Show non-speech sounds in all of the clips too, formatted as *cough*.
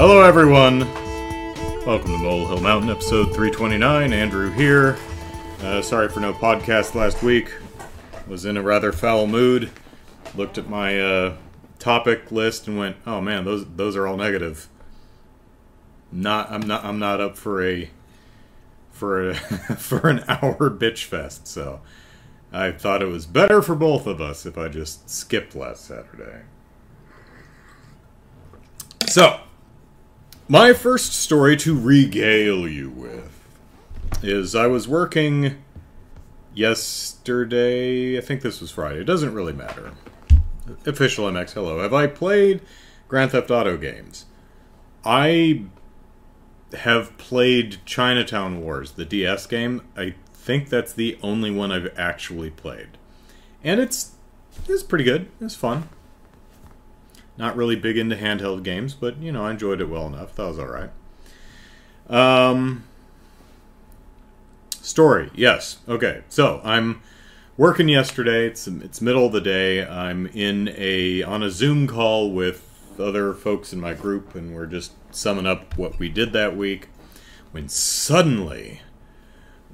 Hello, everyone. Welcome to Molehill Mountain, episode 329. Andrew here. Uh, sorry for no podcast last week. Was in a rather foul mood. Looked at my uh, topic list and went, "Oh man, those those are all negative." Not, I'm not, I'm not up for a for a *laughs* for an hour bitch fest. So I thought it was better for both of us if I just skipped last Saturday. So my first story to regale you with is I was working yesterday. I think this was Friday. It doesn't really matter. Official MX, hello. Have I played Grand Theft Auto games? I have played Chinatown Wars, the DS game. I think that's the only one I've actually played. And it's it's pretty good. It's fun. Not really big into handheld games, but you know, I enjoyed it well enough. That was all right. Um, story, yes. Okay, so I'm working yesterday. It's it's middle of the day. I'm in a on a Zoom call with other folks in my group, and we're just summing up what we did that week. When suddenly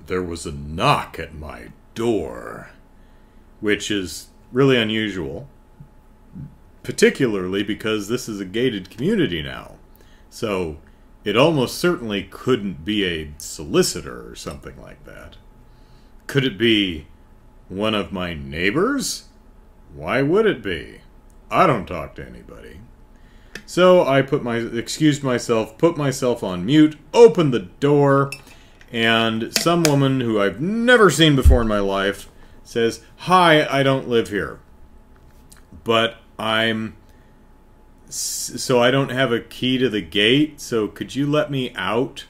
there was a knock at my door, which is really unusual particularly because this is a gated community now. So it almost certainly couldn't be a solicitor or something like that. Could it be one of my neighbors? Why would it be? I don't talk to anybody. So I put my excused myself, put myself on mute, opened the door, and some woman who I've never seen before in my life says, "Hi, I don't live here." But I'm so I don't have a key to the gate. So could you let me out?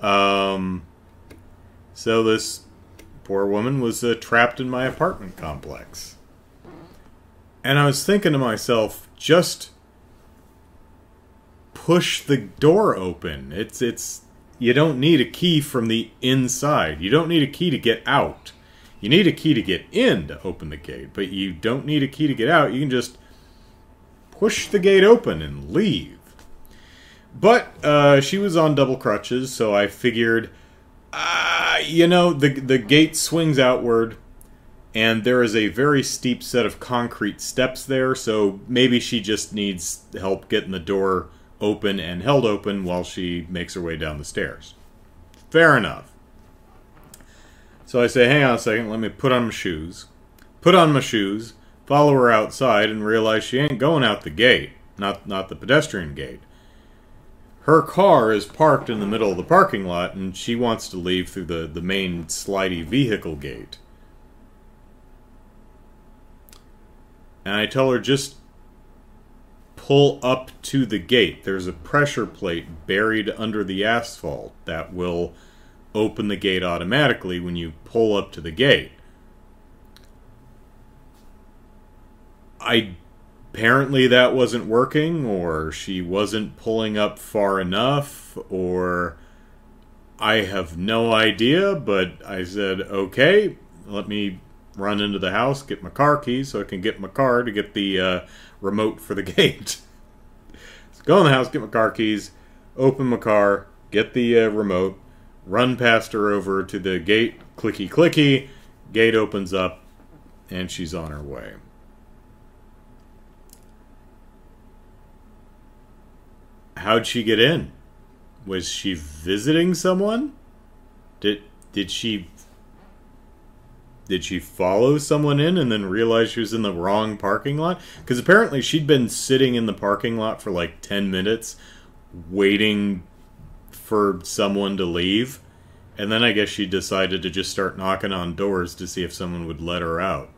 Um. So this poor woman was uh, trapped in my apartment complex, and I was thinking to myself, just push the door open. It's it's you don't need a key from the inside. You don't need a key to get out. You need a key to get in to open the gate, but you don't need a key to get out. You can just push the gate open and leave. But uh, she was on double crutches, so I figured, uh, you know, the the gate swings outward, and there is a very steep set of concrete steps there. So maybe she just needs help getting the door open and held open while she makes her way down the stairs. Fair enough. So I say, hang on a second, let me put on my shoes. Put on my shoes, follow her outside, and realize she ain't going out the gate, not, not the pedestrian gate. Her car is parked in the middle of the parking lot, and she wants to leave through the, the main slidey vehicle gate. And I tell her, just pull up to the gate. There's a pressure plate buried under the asphalt that will open the gate automatically when you pull up to the gate. I apparently that wasn't working or she wasn't pulling up far enough or I have no idea, but I said, "Okay, let me run into the house, get my car keys so I can get my car to get the uh, remote for the *laughs* gate." so go in the house, get my car keys, open my car, get the uh, remote, run past her over to the gate, clicky clicky, gate opens up, and she's on her way. How'd she get in? Was she visiting someone? Did did she did she follow someone in and then realize she was in the wrong parking lot? Because apparently she'd been sitting in the parking lot for like 10 minutes waiting for someone to leave. And then I guess she decided to just start knocking on doors to see if someone would let her out.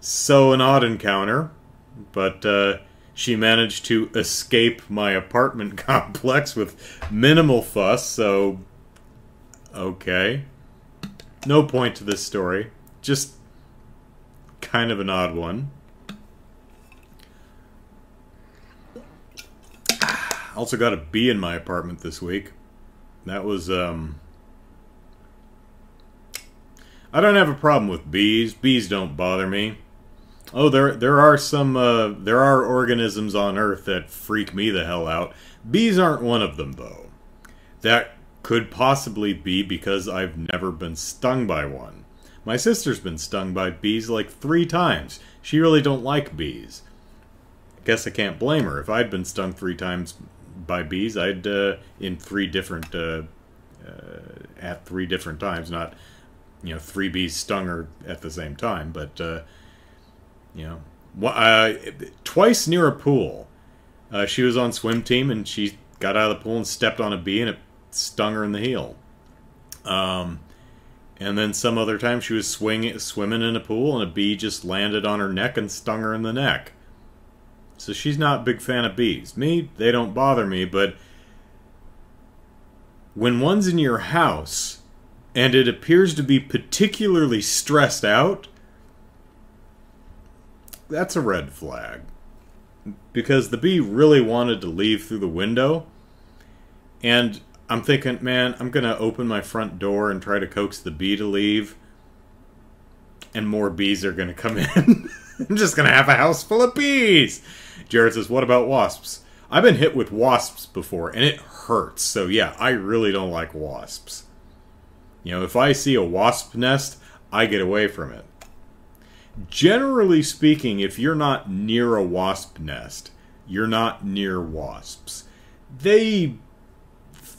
So, an odd encounter, but uh, she managed to escape my apartment *laughs* complex with minimal fuss, so. Okay. No point to this story. Just kind of an odd one. *sighs* Also got a bee in my apartment this week. That was um I don't have a problem with bees. Bees don't bother me. Oh, there there are some uh, there are organisms on Earth that freak me the hell out. Bees aren't one of them though. That could possibly be because I've never been stung by one. My sister's been stung by bees like three times. She really don't like bees. Guess I can't blame her. If I'd been stung three times by bees, I'd uh, in three different uh, uh, at three different times, not you know three bees stung her at the same time, but uh, you know uh, twice near a pool. Uh, she was on swim team and she got out of the pool and stepped on a bee and it stung her in the heel. Um, and then some other time she was swing, swimming in a pool and a bee just landed on her neck and stung her in the neck. So she's not a big fan of bees. Me, they don't bother me, but when one's in your house and it appears to be particularly stressed out, that's a red flag. Because the bee really wanted to leave through the window, and I'm thinking, man, I'm going to open my front door and try to coax the bee to leave. And more bees are going to come *laughs* in. I'm just going to have a house full of bees. Jared says, What about wasps? I've been hit with wasps before, and it hurts. So, yeah, I really don't like wasps. You know, if I see a wasp nest, I get away from it. Generally speaking, if you're not near a wasp nest, you're not near wasps. They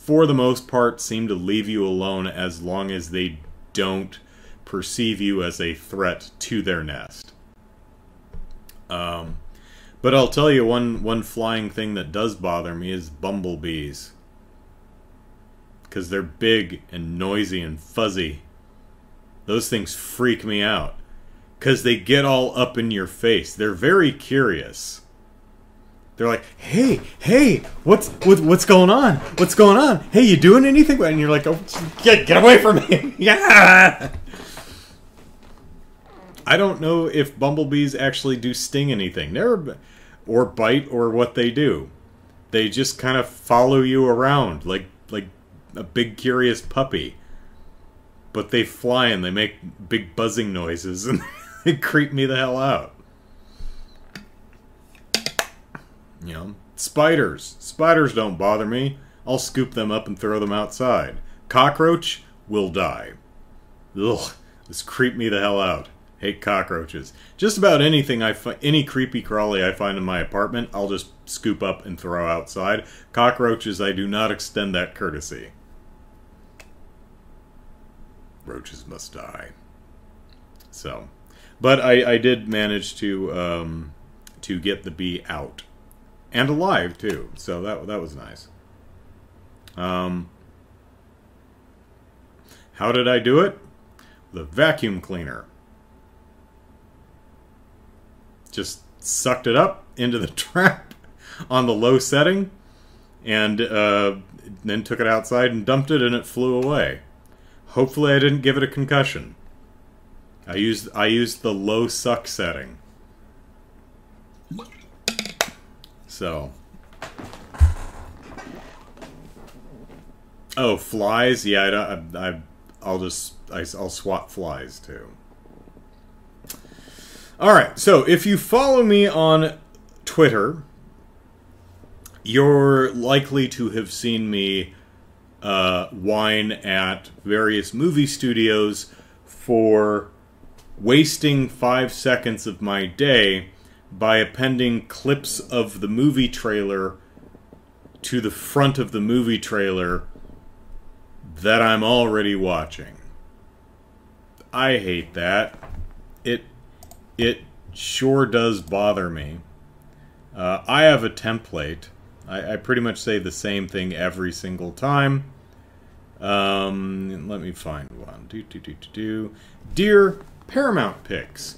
for the most part, seem to leave you alone as long as they don't perceive you as a threat to their nest. Um, but I'll tell you one one flying thing that does bother me is bumblebees. Because they're big and noisy and fuzzy. Those things freak me out. Because they get all up in your face. They're very curious. They're like, "Hey, hey, what's what, what's going on? What's going on? Hey, you doing anything?" And you're like, "Oh, get get away from me!" *laughs* yeah. I don't know if bumblebees actually do sting anything, never, or bite, or what they do. They just kind of follow you around like like a big curious puppy. But they fly and they make big buzzing noises and *laughs* *laughs* they creep me the hell out. You know, spiders. Spiders don't bother me. I'll scoop them up and throw them outside. Cockroach will die. Ugh, this creep me the hell out. Hate cockroaches. Just about anything I fi- any creepy crawly I find in my apartment, I'll just scoop up and throw outside. Cockroaches, I do not extend that courtesy. Roaches must die. So, but I, I did manage to um, to get the bee out and alive too. So that that was nice. Um, how did I do it? The vacuum cleaner. Just sucked it up into the *laughs* trap on the low setting, and uh, then took it outside and dumped it, and it flew away. Hopefully, I didn't give it a concussion. I used I used the low suck setting. So. Oh, flies? Yeah, I don't. I, I I'll just I, I'll swat flies too. All right. So if you follow me on Twitter, you're likely to have seen me uh, whine at various movie studios for wasting five seconds of my day by appending clips of the movie trailer to the front of the movie trailer that I'm already watching. I hate that. It it sure does bother me. Uh, I have a template. I, I, pretty much say the same thing every single time. Um, let me find one. Do do do do do. Dear Paramount Pics.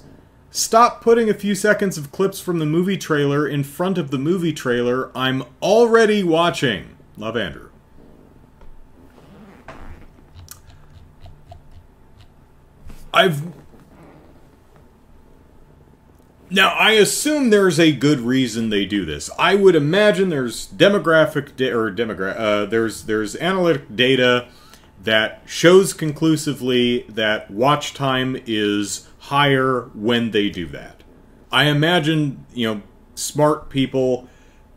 Stop putting a few seconds of clips from the movie trailer in front of the movie trailer I'm already watching. Love Andrew. I've Now, I assume there's a good reason they do this. I would imagine there's demographic or demogra- uh, there's there's analytic data that shows conclusively that watch time is higher when they do that. I imagine, you know, smart people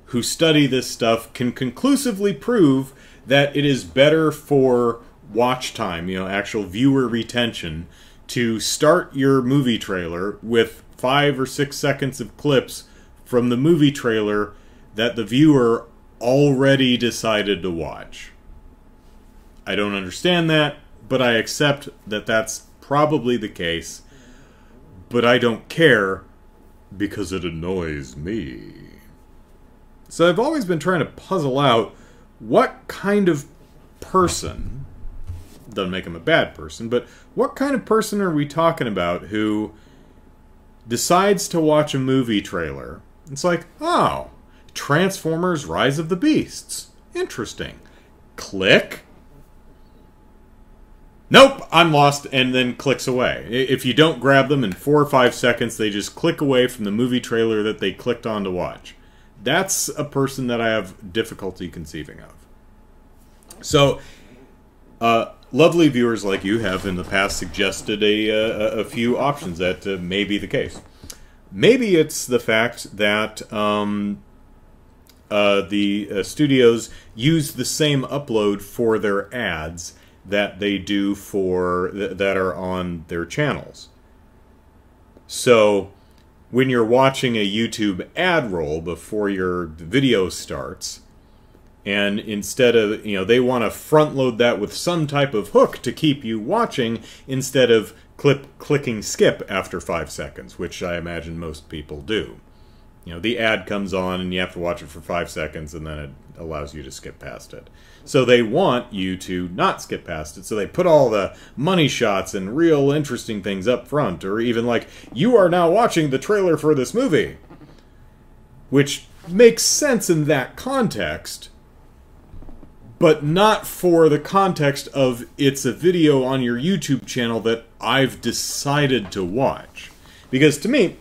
who study this stuff can conclusively prove that it is better for watch time, you know, actual viewer retention, to start your movie trailer with five or six seconds of clips from the movie trailer that the viewer already decided to watch. I don't understand that, but I accept that that's probably the case. But I don't care because it annoys me. So I've always been trying to puzzle out what kind of person doesn't make him a bad person, but what kind of person are we talking about who decides to watch a movie trailer? It's like, oh, Transformers Rise of the Beasts. Interesting. Click. Nope, I'm lost, and then clicks away. If you don't grab them in four or five seconds, they just click away from the movie trailer that they clicked on to watch. That's a person that I have difficulty conceiving of. So, uh, lovely viewers like you have in the past suggested a, a, a few options that uh, may be the case. Maybe it's the fact that um, uh, the uh, studios use the same upload for their ads that they do for th- that are on their channels. So when you're watching a YouTube ad roll before your video starts, and instead of you know they want to front load that with some type of hook to keep you watching instead of clip clicking skip after five seconds, which I imagine most people do. You know, the ad comes on and you have to watch it for five seconds and then it allows you to skip past it. So they want you to not skip past it. So they put all the money shots and real interesting things up front, or even like, you are now watching the trailer for this movie. Which makes sense in that context, but not for the context of it's a video on your YouTube channel that I've decided to watch. Because to me,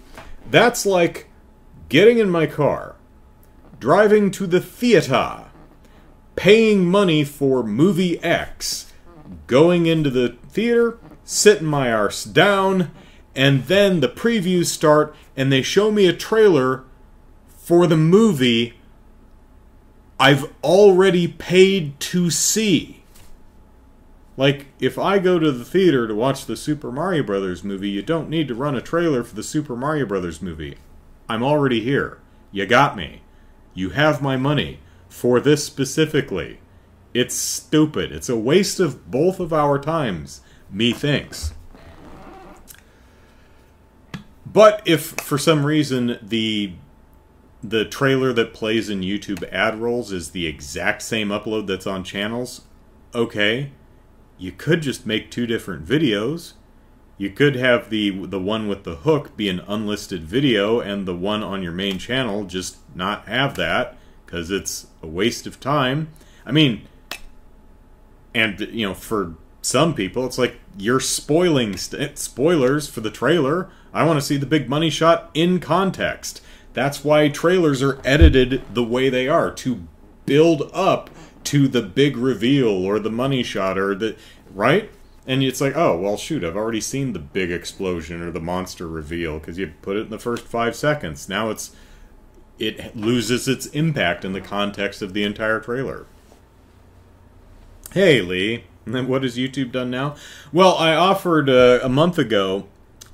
that's like getting in my car, driving to the theater, paying money for movie X, going into the theater, sitting my arse down, and then the previews start and they show me a trailer for the movie I've already paid to see. Like, if I go to the theater to watch the Super Mario Brothers movie, you don't need to run a trailer for the Super Mario Brothers movie. I'm already here. You got me. You have my money for this specifically. It's stupid. It's a waste of both of our times, methinks. But if for some reason the the trailer that plays in YouTube ad rolls is the exact same upload that's on channels, okay. You could just make two different videos you could have the the one with the hook be an unlisted video and the one on your main channel just not have that because it's a waste of time. I mean, and you know, for some people, it's like you're spoiling st- spoilers for the trailer. I want to see the big money shot in context. That's why trailers are edited the way they are to build up to the big reveal or the money shot or the right and it's like, oh, well, shoot, I've already seen the big explosion or the monster reveal because you put it in the first five seconds. Now it's it loses its impact in the context of the entire trailer. Hey, Lee, *laughs* what has YouTube done now? Well, I offered uh, a month ago.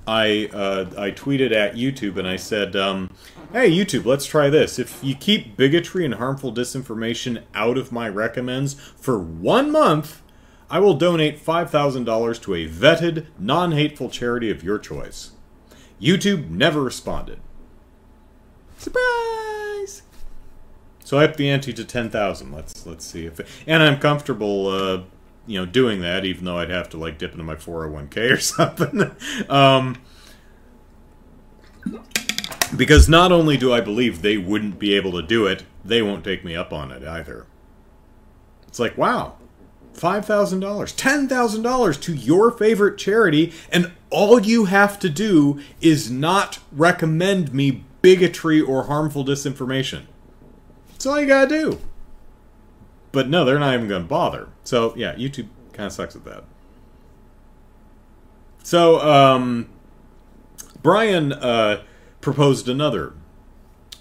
I uh, I tweeted at YouTube and I said, um, "Hey, YouTube, let's try this. If you keep bigotry and harmful disinformation out of my recommends for one month." I will donate $5,000 to a vetted, non hateful charity of your choice. YouTube never responded. Surprise! So I upped the ante to 10,000. Let's let's see if it, and I'm comfortable uh, you know doing that even though I'd have to like dip into my 401k or *laughs* something. um, because not only do I believe they wouldn't be able to do it, they won't take me up on it either. It's like, wow, $5,000, $10,000 to your favorite charity, and all you have to do is not recommend me bigotry or harmful disinformation. That's all you gotta do. But no, they're not even gonna bother. So, yeah, YouTube kind of sucks at that. So, um, Brian uh, proposed another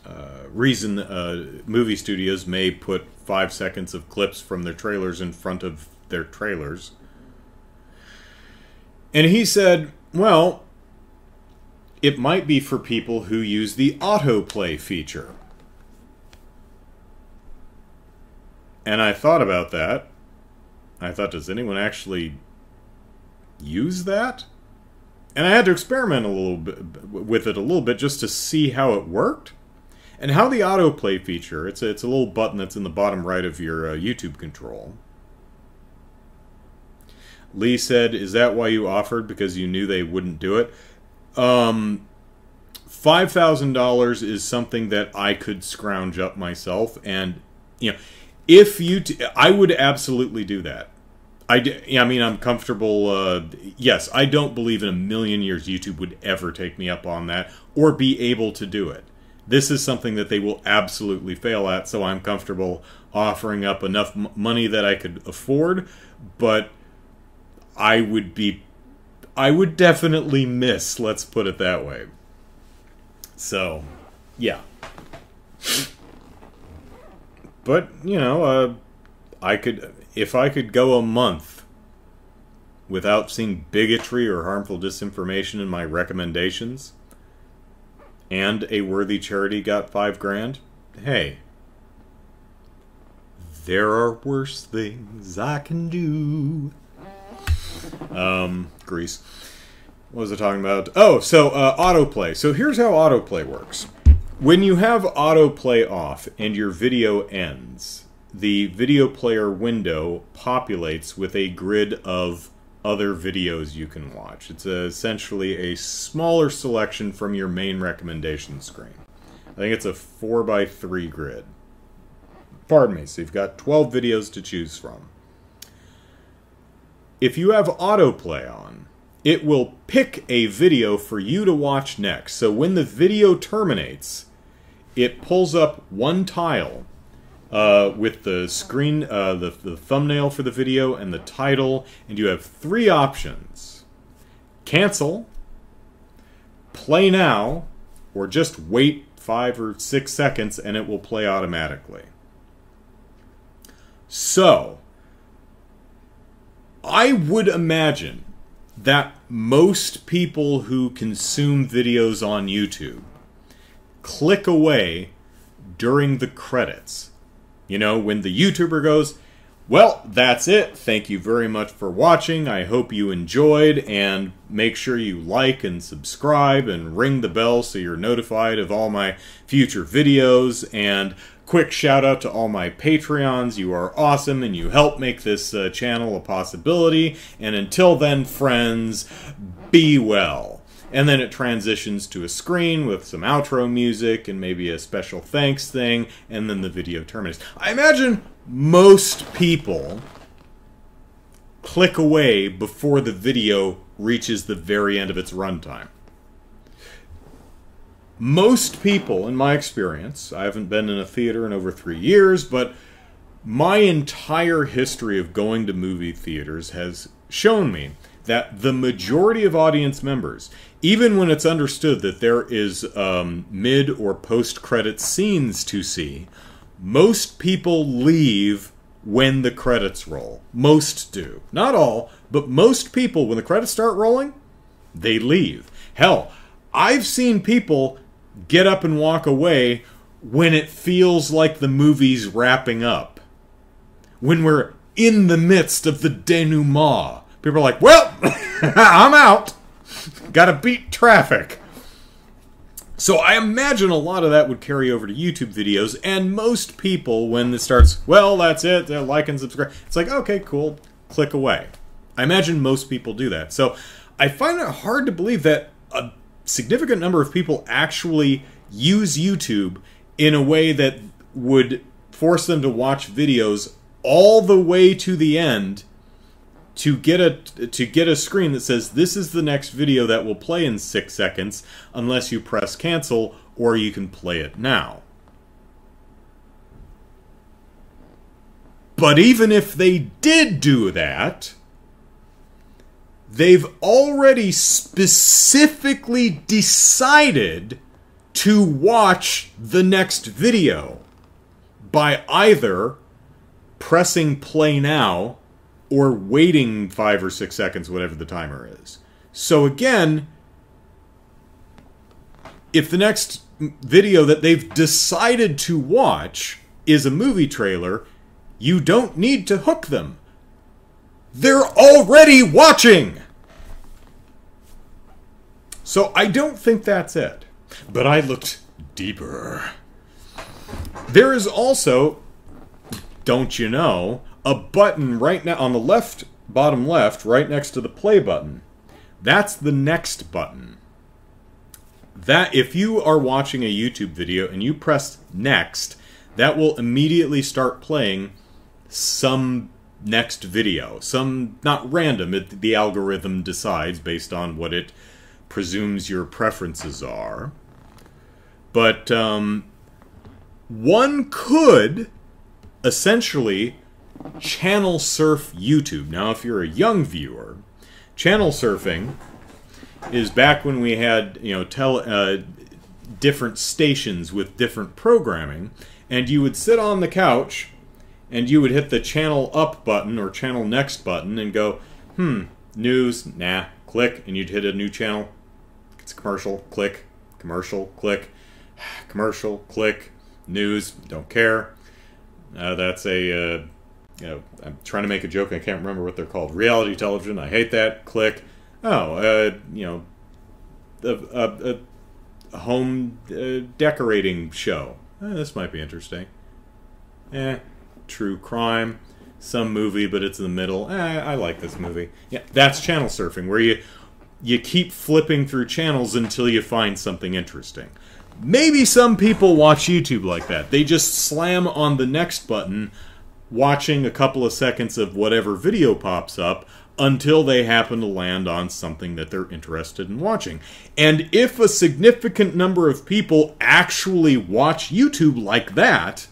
uh, reason uh, movie studios may put five seconds of clips from their trailers in front of their trailers. And he said, well, it might be for people who use the autoplay feature. And I thought about that. I thought, does anyone actually use that? And I had to experiment a little bit with it a little bit just to see how it worked. And how the autoplay feature, it's a, it's a little button that's in the bottom right of your uh, YouTube control. Lee said, Is that why you offered? Because you knew they wouldn't do it? Um, $5,000 is something that I could scrounge up myself. And, you know, if you, t- I would absolutely do that. I, d- I mean, I'm comfortable. Uh, yes, I don't believe in a million years YouTube would ever take me up on that or be able to do it. This is something that they will absolutely fail at, so I'm comfortable offering up enough m- money that I could afford, but I would be. I would definitely miss, let's put it that way. So, yeah. But, you know, uh, I could if I could go a month without seeing bigotry or harmful disinformation in my recommendations, and a worthy charity got five grand, hey, there are worse things I can do. Um, Grease. What was I talking about? Oh, so uh, autoplay. So here's how autoplay works. When you have autoplay off and your video ends, the video player window populates with a grid of other videos you can watch. It's a, essentially a smaller selection from your main recommendation screen. I think it's a 4x3 grid. Pardon me, so you've got 12 videos to choose from. If you have autoplay on, it will pick a video for you to watch next. So when the video terminates, it pulls up one tile uh, with the screen, uh, the, the thumbnail for the video, and the title, and you have three options cancel, play now, or just wait five or six seconds and it will play automatically. So, I would imagine that most people who consume videos on YouTube click away during the credits you know, when the YouTuber goes, well, that's it. Thank you very much for watching. I hope you enjoyed, and make sure you like and subscribe and ring the bell so you're notified of all my future videos. And quick shout out to all my Patreons. You are awesome and you help make this uh, channel a possibility. And until then, friends, be well and then it transitions to a screen with some outro music and maybe a special thanks thing, and then the video terminates. I imagine most people click away before the video reaches the very end of its runtime. Most people, in my experience, I haven't been in a theater in over three years, but my entire history of going to movie theaters has shown me that the majority of audience members, even when it's understood that there is um, mid or post credit scenes to see, most people leave when the credits roll. Most do. Not all, but most people, when the credits start rolling, they leave. Hell, I've seen people get up and walk away when it feels like the movie's wrapping up. When we're in the midst of the denouement people are like, well, *laughs* I'm out. Gotta beat traffic. So I imagine a lot of that would carry over to YouTube videos, and most people, when it starts, well, that's it, they like and subscribe, it's like, okay, cool, click away. I imagine most people do that. So I find it hard to believe that a significant number of people actually use YouTube in a way that would force them to watch videos all the way to the end to get a to get a screen that says this is the next video that will play in 6 seconds unless you press cancel or you can play it now. But even if they did do that, they've already specifically decided to watch the next video by either pressing play now or waiting five or six seconds, whatever the timer is. So again, if the next video that they've decided to watch is a movie trailer, you don't need to hook them. They're already watching! So I don't think that's it. But I looked deeper. There is also, don't you know, a button right now on the left, bottom left, right next to the play button. That's the next button. That if you are watching a YouTube video and you press next, that will immediately start playing some next video. Some not random, it, the algorithm decides based on what it presumes your preferences are. But um, one could essentially channel surf YouTube. Now, if you're a young viewer, channel surfing is back when we had, you know, tell uh, different stations with different programming, and you would sit on the couch and you would hit the channel up button or channel next button and go, hmm, news, nah, click, and you'd hit a new channel. It's commercial, click, commercial, click, *sighs* commercial, click, news, don't care. Uh, that's a uh, you know, I'm trying to make a joke. I can't remember what they're called. Reality television. I hate that. Click. Oh, uh, you know, a, a, a home uh, decorating show. Eh, this might be interesting. Eh, true crime. Some movie, but it's in the middle. Eh, I like this movie. Yeah, that's channel surfing, where you you keep flipping through channels until you find something interesting. Maybe some people watch YouTube like that. They just slam on the next button watching a couple of seconds of whatever video pops up until they happen to land on something that they're interested in watching. And if a significant number of people actually watch YouTube like that,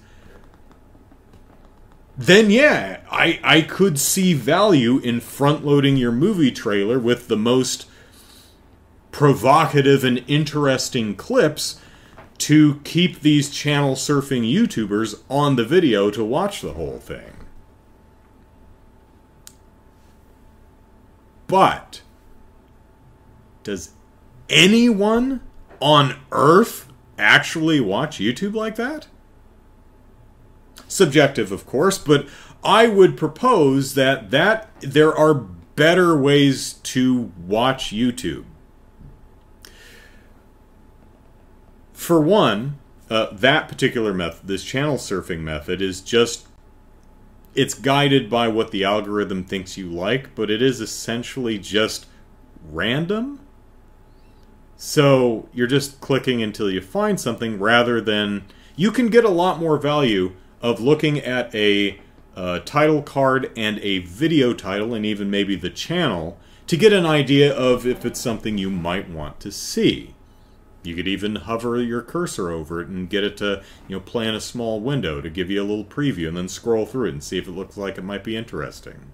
then yeah, I, I could see value in front loading your movie trailer with the most provocative and interesting clips to keep these channel surfing YouTubers on the video to watch the whole thing. But does anyone on earth actually watch YouTube like that? Subjective, of course, but I would propose that that there are better ways to watch YouTube. for one, uh, that particular method, this channel surfing method, is just it's guided by what the algorithm thinks you like, but it is essentially just random. So you're just clicking until you find something rather than you can get a lot more value of looking at a uh, title card and a video title and even maybe the channel to get an idea of if it's something you might want to see. You could even hover your cursor over it and get it to, you know, play in a small window to give you a little preview and then scroll through it and see if it looks like it might be interesting.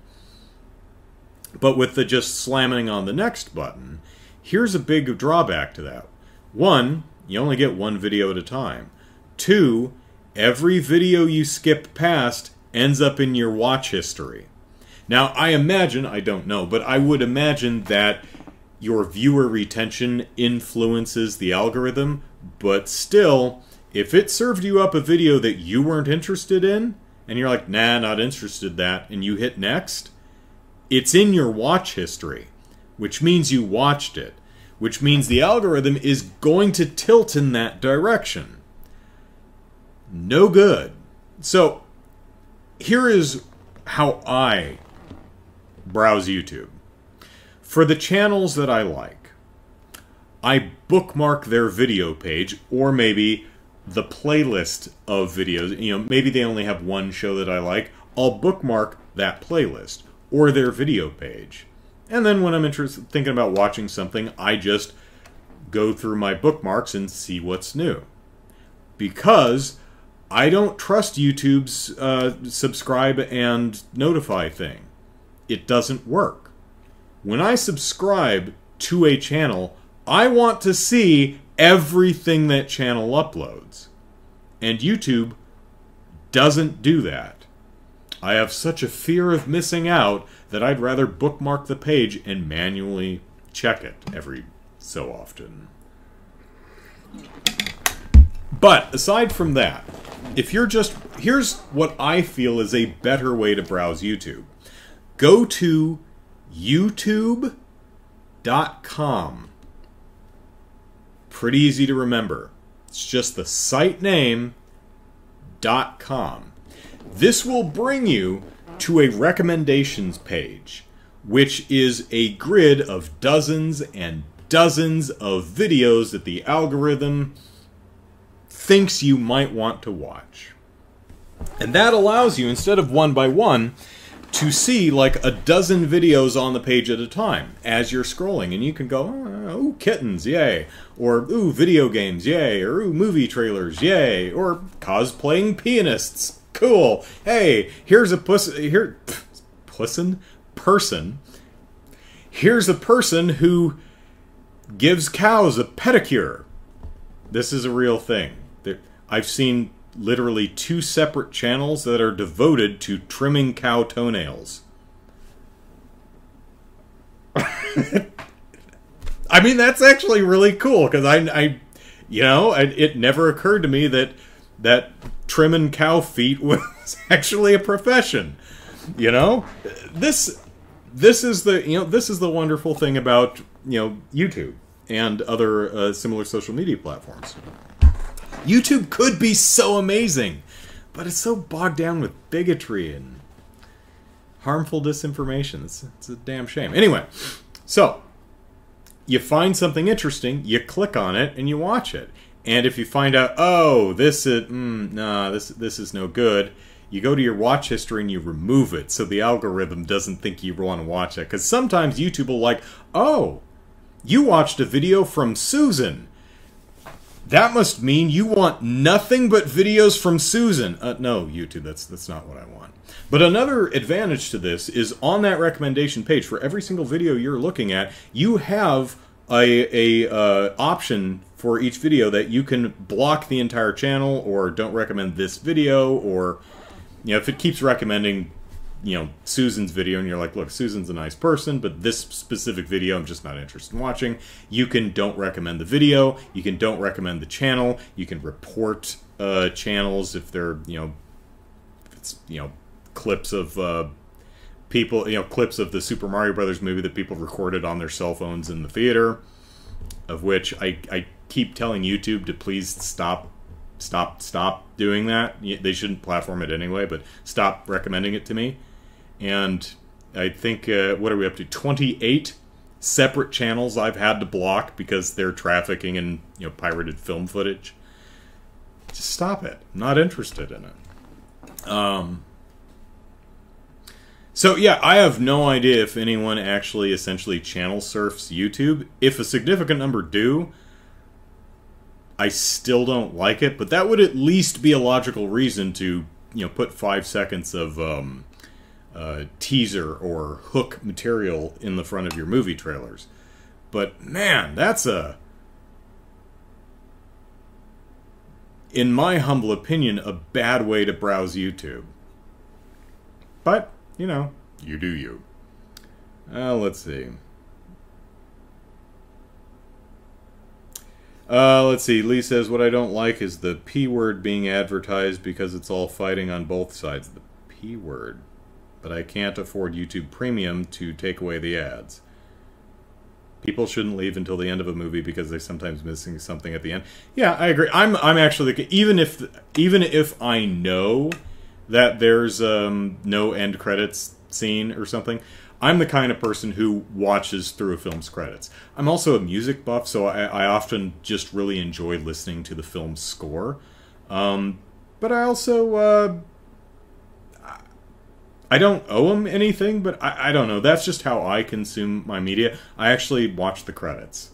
But with the just slamming on the next button, here's a big drawback to that. One, you only get one video at a time. Two, every video you skip past ends up in your watch history. Now, I imagine, I don't know, but I would imagine that your viewer retention influences the algorithm, but still, if it served you up a video that you weren't interested in, and you're like, nah, not interested that, and you hit next, it's in your watch history, which means you watched it, which means the algorithm is going to tilt in that direction. No good. So, here is how I browse YouTube. For the channels that I like, I bookmark their video page or maybe the playlist of videos. You know, maybe they only have one show that I like. I'll bookmark that playlist or their video page. And then when I'm interested thinking about watching something, I just go through my bookmarks and see what's new. Because I don't trust YouTube's uh, subscribe and notify thing. It doesn't work. When I subscribe to a channel, I want to see everything that channel uploads. And YouTube doesn't do that. I have such a fear of missing out that I'd rather bookmark the page and manually check it every so often. But aside from that, if you're just here's what I feel is a better way to browse YouTube. Go to youtube.com. Pretty easy to remember. It's just the site name .com. This will bring you to a recommendations page, which is a grid of dozens and dozens of videos that the algorithm thinks you might want to watch. And that allows you, instead of one by one, to see like a dozen videos on the page at a time as you're scrolling. And you can go, oh, ooh, kittens, yay. Or, ooh, video games, yay. Or, ooh, movie trailers, yay. Or, cosplaying pianists, cool. Hey, here's a puss, here, pussin? Person. Here's a person who gives cows a pedicure. This is a real thing. I've seen literally two separate channels that are devoted to trimming cow toenails. *laughs* I mean, that's actually really cool because I, I, you know, I, it never occurred to me that that trimming cow feet *laughs* was actually a profession. You know, this this is the you know this is the wonderful thing about you know YouTube and other uh, similar social media platforms. YouTube could be so amazing, but it's so bogged down with bigotry and harmful disinformation. It's, it's a damn shame. Anyway, so you find something interesting, you click on it, and you watch it. And if you find out, oh, this is mm, nah, this this is no good, you go to your watch history and you remove it so the algorithm doesn't think you want to watch it. Because sometimes YouTube will like, oh, you watched a video from Susan. That must mean you want nothing but videos from Susan. Uh, no, YouTube, that's that's not what I want. But another advantage to this is on that recommendation page for every single video you're looking at, you have a, a uh, option for each video that you can block the entire channel or don't recommend this video or you know if it keeps recommending you know Susan's video and you're like, look, Susan's a nice person, but this specific video I'm just not interested in watching. You can don't recommend the video. You can don't recommend the channel. You can report uh, channels if they're you know if it's you know clips of uh, people you know clips of the Super Mario Brothers movie that people recorded on their cell phones in the theater, of which I I keep telling YouTube to please stop stop stop doing that. They shouldn't platform it anyway, but stop recommending it to me and I think uh, what are we up to? Twenty eight separate channels I've had to block because they're trafficking in you know pirated film footage. Just stop it. I'm not interested in it. Um. So yeah, I have no idea if anyone actually essentially channel surfs YouTube. If a significant number do, I still don't like it. But that would at least be a logical reason to you know put five seconds of um, uh, teaser or hook material in the front of your movie trailers. But man, that's a, in my humble opinion, a bad way to browse YouTube. But, you know, you do you. Uh, let's see. Uh, let's see. Lee says, What I don't like is the P word being advertised because it's all fighting on both sides. The P word but I can't afford YouTube Premium to take away the ads. People shouldn't leave until the end of a movie because they're sometimes missing something at the end. Yeah, I agree. I'm I'm actually even if even if I know that there's um, no end credits scene or something, I'm the kind of person who watches through a film's credits. I'm also a music buff, so I, I often just really enjoy listening to the film's score. Um, but I also uh, I don't owe them anything, but I, I don't know. That's just how I consume my media. I actually watch the credits.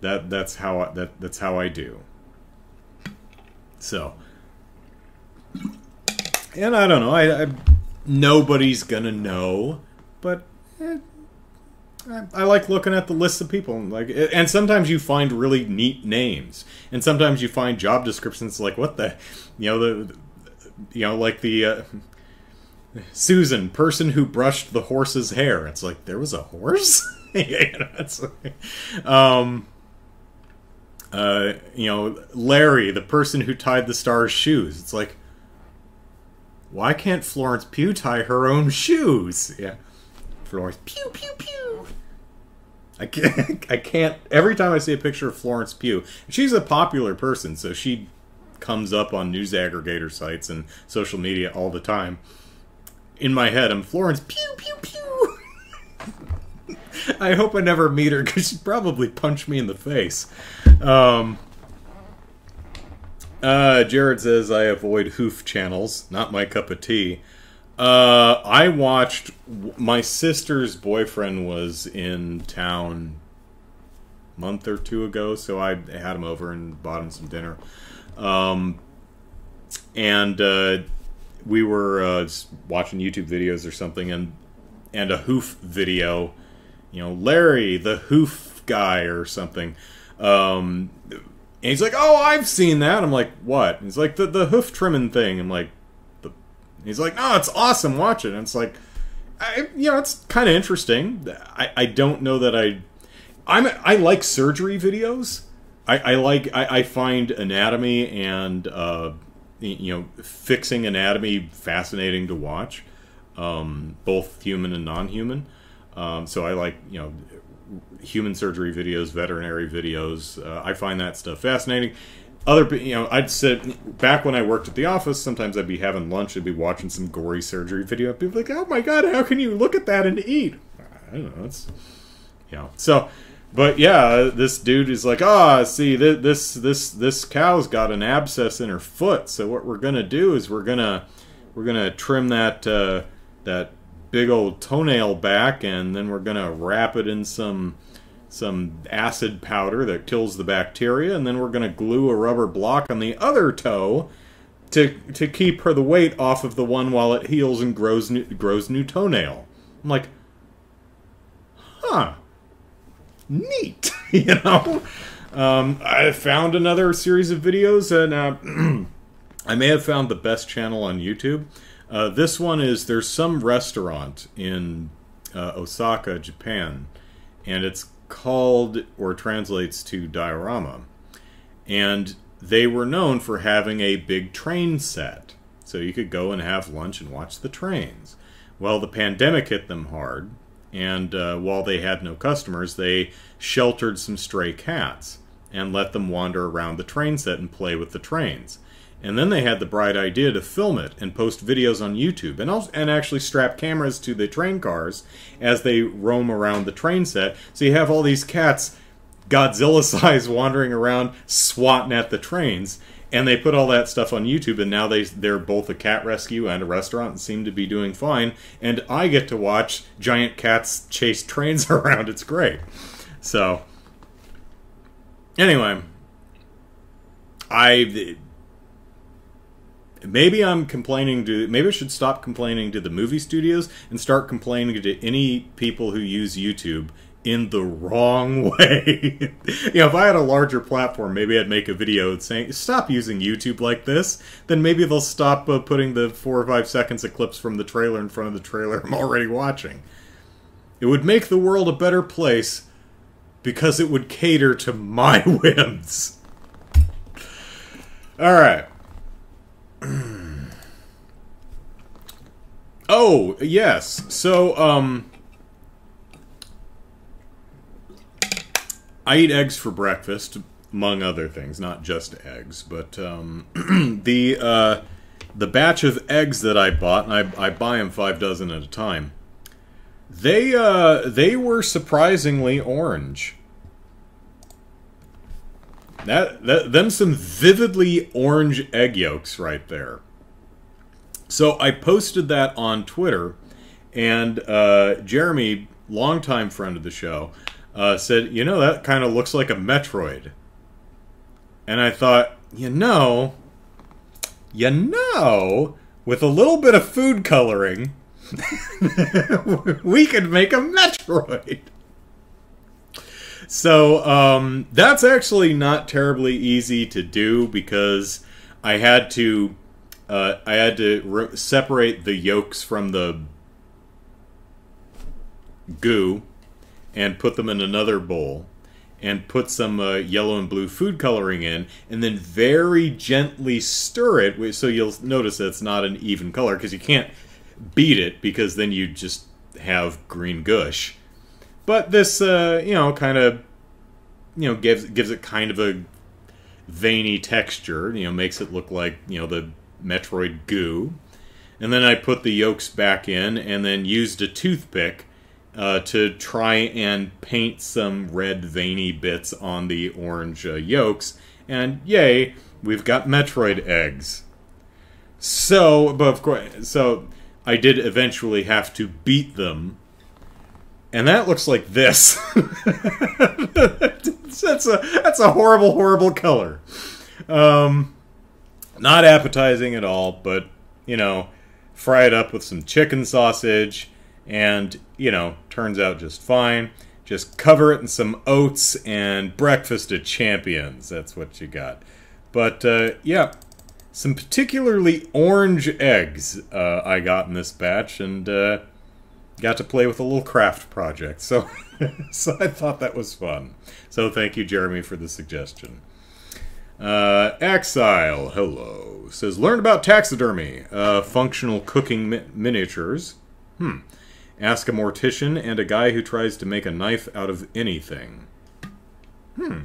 That that's how I, that that's how I do. So, and I don't know. I, I nobody's gonna know, but eh, I, I like looking at the lists of people. Like, and sometimes you find really neat names, and sometimes you find job descriptions like what the, you know the, you know like the. Uh, Susan, person who brushed the horse's hair. It's like there was a horse. *laughs* yeah, like, um, uh, you know, Larry, the person who tied the star's shoes. It's like, why can't Florence Pugh tie her own shoes? Yeah, Florence Pugh, Pugh, Pugh. I can't. *laughs* I can't. Every time I see a picture of Florence Pugh, she's a popular person, so she comes up on news aggregator sites and social media all the time in my head, I'm Florence. Pew pew pew. *laughs* I hope I never meet her because she'd probably punch me in the face. Um, uh, Jared says I avoid hoof channels. Not my cup of tea. Uh, I watched. My sister's boyfriend was in town month or two ago, so I had him over and bought him some dinner. Um, and uh, we were uh, watching YouTube videos or something, and and a hoof video, you know, Larry the hoof guy or something. Um, and he's like, "Oh, I've seen that." I'm like, "What?" And he's like, "The the hoof trimming thing." I'm like, "The." He's like, "No, it's awesome. Watch it." And it's like, I, you know, it's kind of interesting. I I don't know that I, I'm I like surgery videos. I, I like I, I find anatomy and uh, you know fixing anatomy fascinating to watch, um, both human and non-human. Um, so I like you know human surgery videos, veterinary videos. Uh, I find that stuff fascinating. Other, you know, I'd sit back when I worked at the office. Sometimes I'd be having lunch. I'd be watching some gory surgery video. I'd be like, "Oh my god, how can you look at that and eat?" I don't know. It's, you know, so but yeah, this dude is like, ah, oh, see, this this this cow's got an abscess in her foot. So what we're gonna do is we're gonna we're gonna trim that uh, that big old toenail back, and then we're gonna wrap it in some some acid powder that kills the bacteria, and then we're gonna glue a rubber block on the other toe to to keep her the weight off of the one while it heals and grows new, grows new toenail. I'm like, huh neat, *laughs* you know. Um, I found another series of videos, and uh, *clears throat* I may have found the best channel on YouTube. Uh, this one is there's some restaurant in uh, Osaka, Japan, and it's called or translates to diorama, and they were known for having a big train set, so you could go and have lunch and watch the trains. Well, the pandemic hit them hard, and uh, while they had no customers, they sheltered some stray cats and let them wander around the train set and play with the trains. And then they had the bright idea to film it and post videos on YouTube and also, and actually strap cameras to the train cars as they roam around the train set. So you have all these cats Godzilla size *laughs* wandering around swatting at the trains and they put all that stuff on YouTube, and now they they're both a cat rescue and a restaurant and seem to be doing fine. And I get to watch giant cats chase *laughs* trains around. It's great. So anyway, I maybe I'm complaining to maybe I should stop complaining to the movie studios and start complaining to any people who use YouTube in the wrong *laughs* way. you know, if I had a larger platform, maybe I'd make a video saying, stop using YouTube like this. Then maybe they'll stop uh, putting the four or five seconds of clips from the trailer in front of the trailer I'm already watching. It would make the world a better place because it would cater to my *laughs* whims. All right. *clears throat* oh, yes. So, um, I eat eggs for breakfast, among other things, not just eggs. But um, *clears throat* the uh, the batch of eggs that I bought, and I, I buy them five dozen at a time. They uh, they were surprisingly orange. That, that them some vividly orange egg yolks right there. So I posted that on Twitter, and uh, Jeremy, longtime friend of the show, uh, said, "You know, that kind of looks like a Metroid." And I thought, you know, you know, with a little bit of food coloring, *laughs* we could make a Metroid. So um, that's actually not terribly easy to do because I had to uh, I had to re- separate the yolks from the goo and put them in another bowl and put some uh, yellow and blue food coloring in and then very gently stir it so you'll notice that it's not an even color because you can't beat it because then you just have green gush. But this uh, you know kind of you know gives gives it kind of a veiny texture you know makes it look like you know the metroid goo. And then i put the yolks back in and then used a toothpick uh, to try and paint some red veiny bits on the orange uh, yolks. And yay, we've got Metroid eggs. So, but of course, so I did eventually have to beat them. And that looks like this. *laughs* that's a that's a horrible, horrible color. Um, not appetizing at all, but you know, fry it up with some chicken sausage and you know turns out just fine. Just cover it in some oats and breakfast of champions. That's what you got. But uh, yeah some particularly orange eggs uh, i got in this batch and uh, got to play with a little craft project. So *laughs* so i thought that was fun. So thank you jeremy for the suggestion. Uh, exile hello says learn about taxidermy uh, functional cooking mi- miniatures. Hmm Ask a mortician and a guy who tries to make a knife out of anything. Hmm.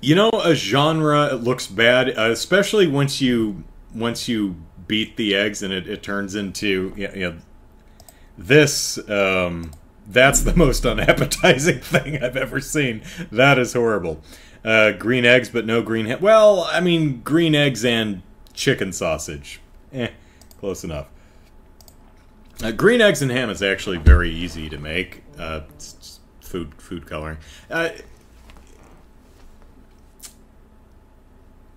You know, a genre looks bad, uh, especially once you once you beat the eggs and it, it turns into know, this. Um, that's the most unappetizing *laughs* thing I've ever seen. That is horrible. Uh, green eggs, but no green. Ha- well, I mean, green eggs and chicken sausage. Eh, close enough. Uh, green eggs and ham is actually very easy to make. Uh, food food coloring. Uh,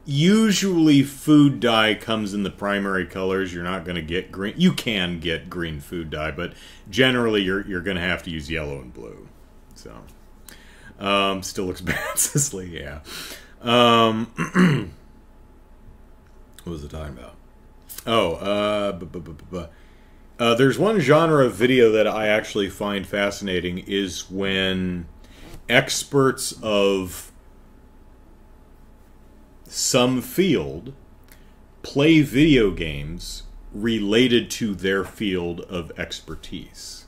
usually, food dye comes in the primary colors. You're not going to get green. You can get green food dye, but generally, you're you're going to have to use yellow and blue. So, um, still looks *laughs* bad, Cicely. Yeah. Um, *clears throat* what was the talking about? Oh, uh, uh, there's one genre of video that I actually find fascinating is when experts of some field play video games related to their field of expertise.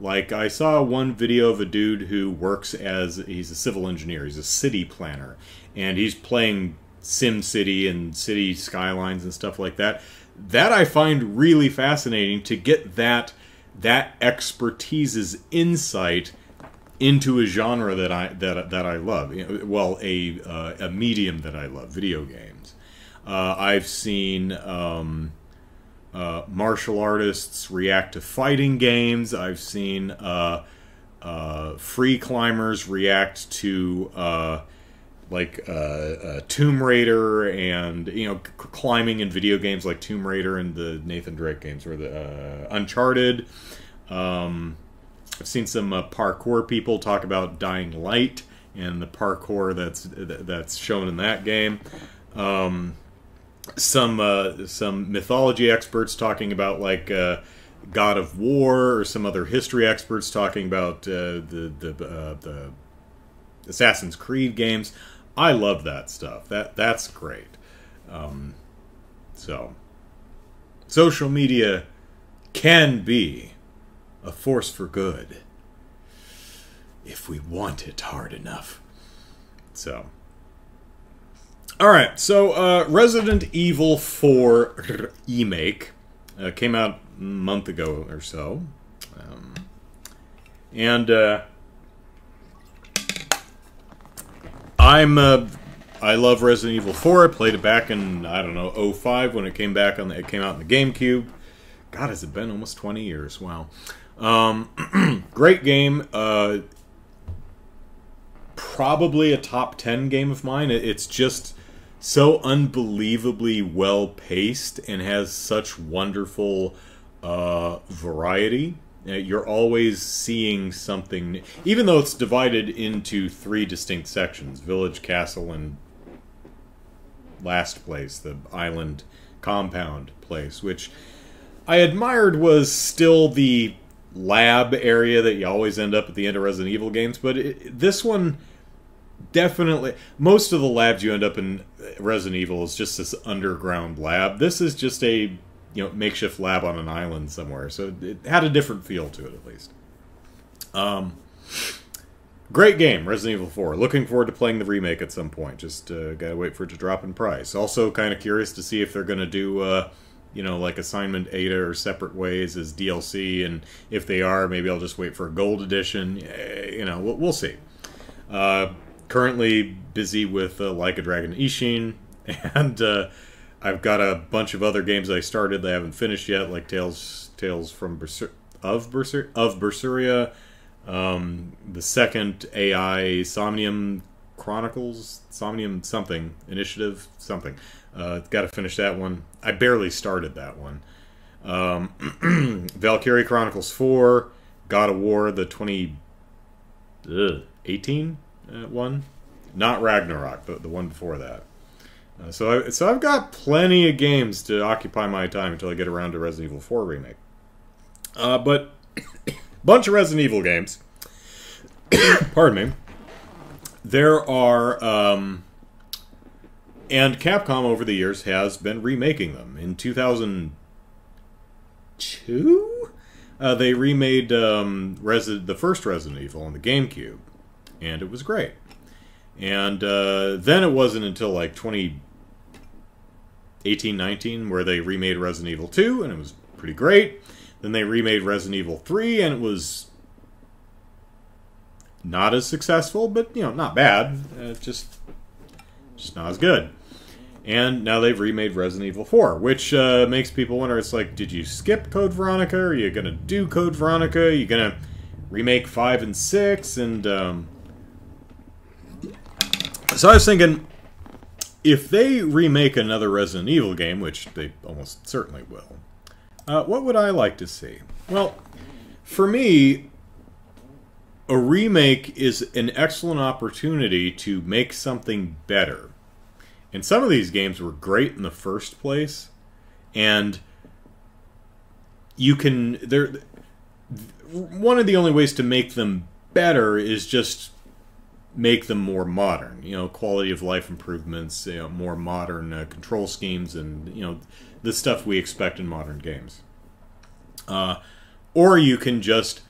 Like I saw one video of a dude who works as he's a civil engineer, he's a city planner, and he's playing Sim City and city skylines and stuff like that that I find really fascinating to get that that expertise's insight into a genre that I that that I love. Well, a uh, a medium that I love, video games. Uh, I've seen um, uh, martial artists react to fighting games. I've seen uh, uh, free climbers react to uh, like uh, uh, Tomb Raider and you know climbing in video games like Tomb Raider and the Nathan Drake games or the uh, Uncharted. Um, I've seen some uh, parkour people talk about Dying Light and the parkour that's that's shown in that game. Um, some uh, some mythology experts talking about like uh, God of War or some other history experts talking about the the the Assassin's Creed games. I love that stuff. That that's great. Um, so, social media can be a force for good if we want it hard enough. So, all right. So, uh, Resident Evil 4 remake uh, came out a month ago or so, um, and. Uh, I'm uh, I love Resident Evil 4. I played it back in I don't know 05 when it came back on the, it came out in the GameCube. God, has it been almost 20 years? Wow. Um, *clears throat* great game. Uh, probably a top 10 game of mine. It's just so unbelievably well paced and has such wonderful uh, variety. Uh, you're always seeing something, even though it's divided into three distinct sections village, castle, and last place, the island compound place, which I admired was still the lab area that you always end up at the end of Resident Evil games, but it, this one definitely most of the labs you end up in Resident Evil is just this underground lab. This is just a you know makeshift lab on an island somewhere, so it had a different feel to it at least. Um, great game, Resident Evil 4. Looking forward to playing the remake at some point. Just uh, gotta wait for it to drop in price. Also, kind of curious to see if they're gonna do. Uh, you know, like assignment Ada or separate ways as DLC, and if they are, maybe I'll just wait for a gold edition. You know, we'll, we'll see. Uh, currently busy with uh, Like a Dragon Ishin, *laughs* and uh, I've got a bunch of other games I started that I haven't finished yet, like Tales Tales from of Bersur- of Berseria, um, the second AI Somnium Chronicles, Somnium something Initiative something. Uh, got to finish that one. I barely started that one. Um, *clears throat* Valkyrie Chronicles 4, God of War, the 2018 uh, one, not Ragnarok, but the one before that. Uh, so, I, so I've got plenty of games to occupy my time until I get around to Resident Evil 4 remake. Uh, but *coughs* bunch of Resident Evil games. *coughs* Pardon me. There are, um, and Capcom over the years has been remaking them. In 2002, uh, they remade um, Resi- the first Resident Evil on the GameCube and it was great. And uh, then it wasn't until like 2018 19 where they remade Resident Evil 2, and it was pretty great. Then they remade Resident Evil 3, and it was not as successful, but you know, not bad. Uh, just, just not as good. And now they've remade Resident Evil 4, which uh, makes people wonder. It's like, did you skip Code Veronica? Are you gonna do Code Veronica? Are you gonna remake five and six? And um, so I was thinking, if they remake another Resident Evil game, which they almost certainly will, uh, what would I like to see? Well, for me, a remake is an excellent opportunity to make something better. And some of these games were great in the first place, and you can. They're one of the only ways to make them better is just make them more modern. You know, quality of life improvements, you know, more modern uh, control schemes, and you know, the stuff we expect in modern games. Uh, or you can just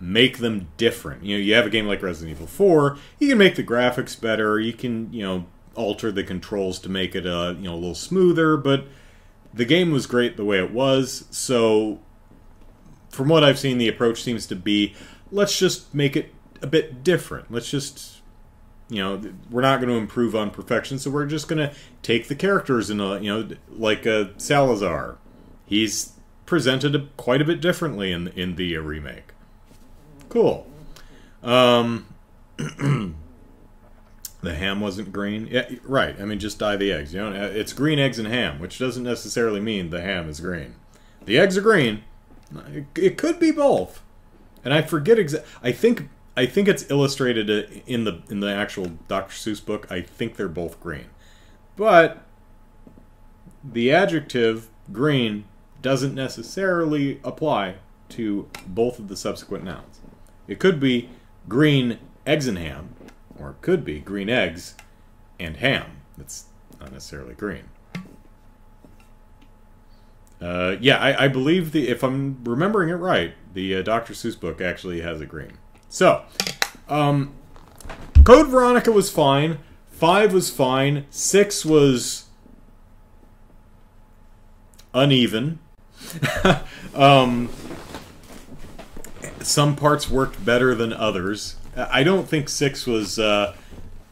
make them different. You know, you have a game like Resident Evil 4, you can make the graphics better, you can, you know, alter the controls to make it uh, you know, a little smoother, but the game was great the way it was. So from what I've seen the approach seems to be let's just make it a bit different. Let's just you know we're not going to improve on perfection so we're just going to take the characters in a you know like uh, salazar. He's presented a, quite a bit differently in in the uh, remake. Cool. Um *clears throat* the ham wasn't green? Yeah right i mean just dye the eggs you know it's green eggs and ham which doesn't necessarily mean the ham is green. The eggs are green. It, it could be both. And i forget exactly i think I think it's illustrated in the in the actual Dr. Seuss book. I think they're both green, but the adjective green doesn't necessarily apply to both of the subsequent nouns. It could be green eggs and ham, or it could be green eggs and ham. It's not necessarily green. Uh, yeah, I, I, believe the if I'm remembering it right, the uh, Dr. Seuss book actually has a green. So, um, Code Veronica was fine. Five was fine. Six was uneven. *laughs* um, some parts worked better than others. I don't think six was uh,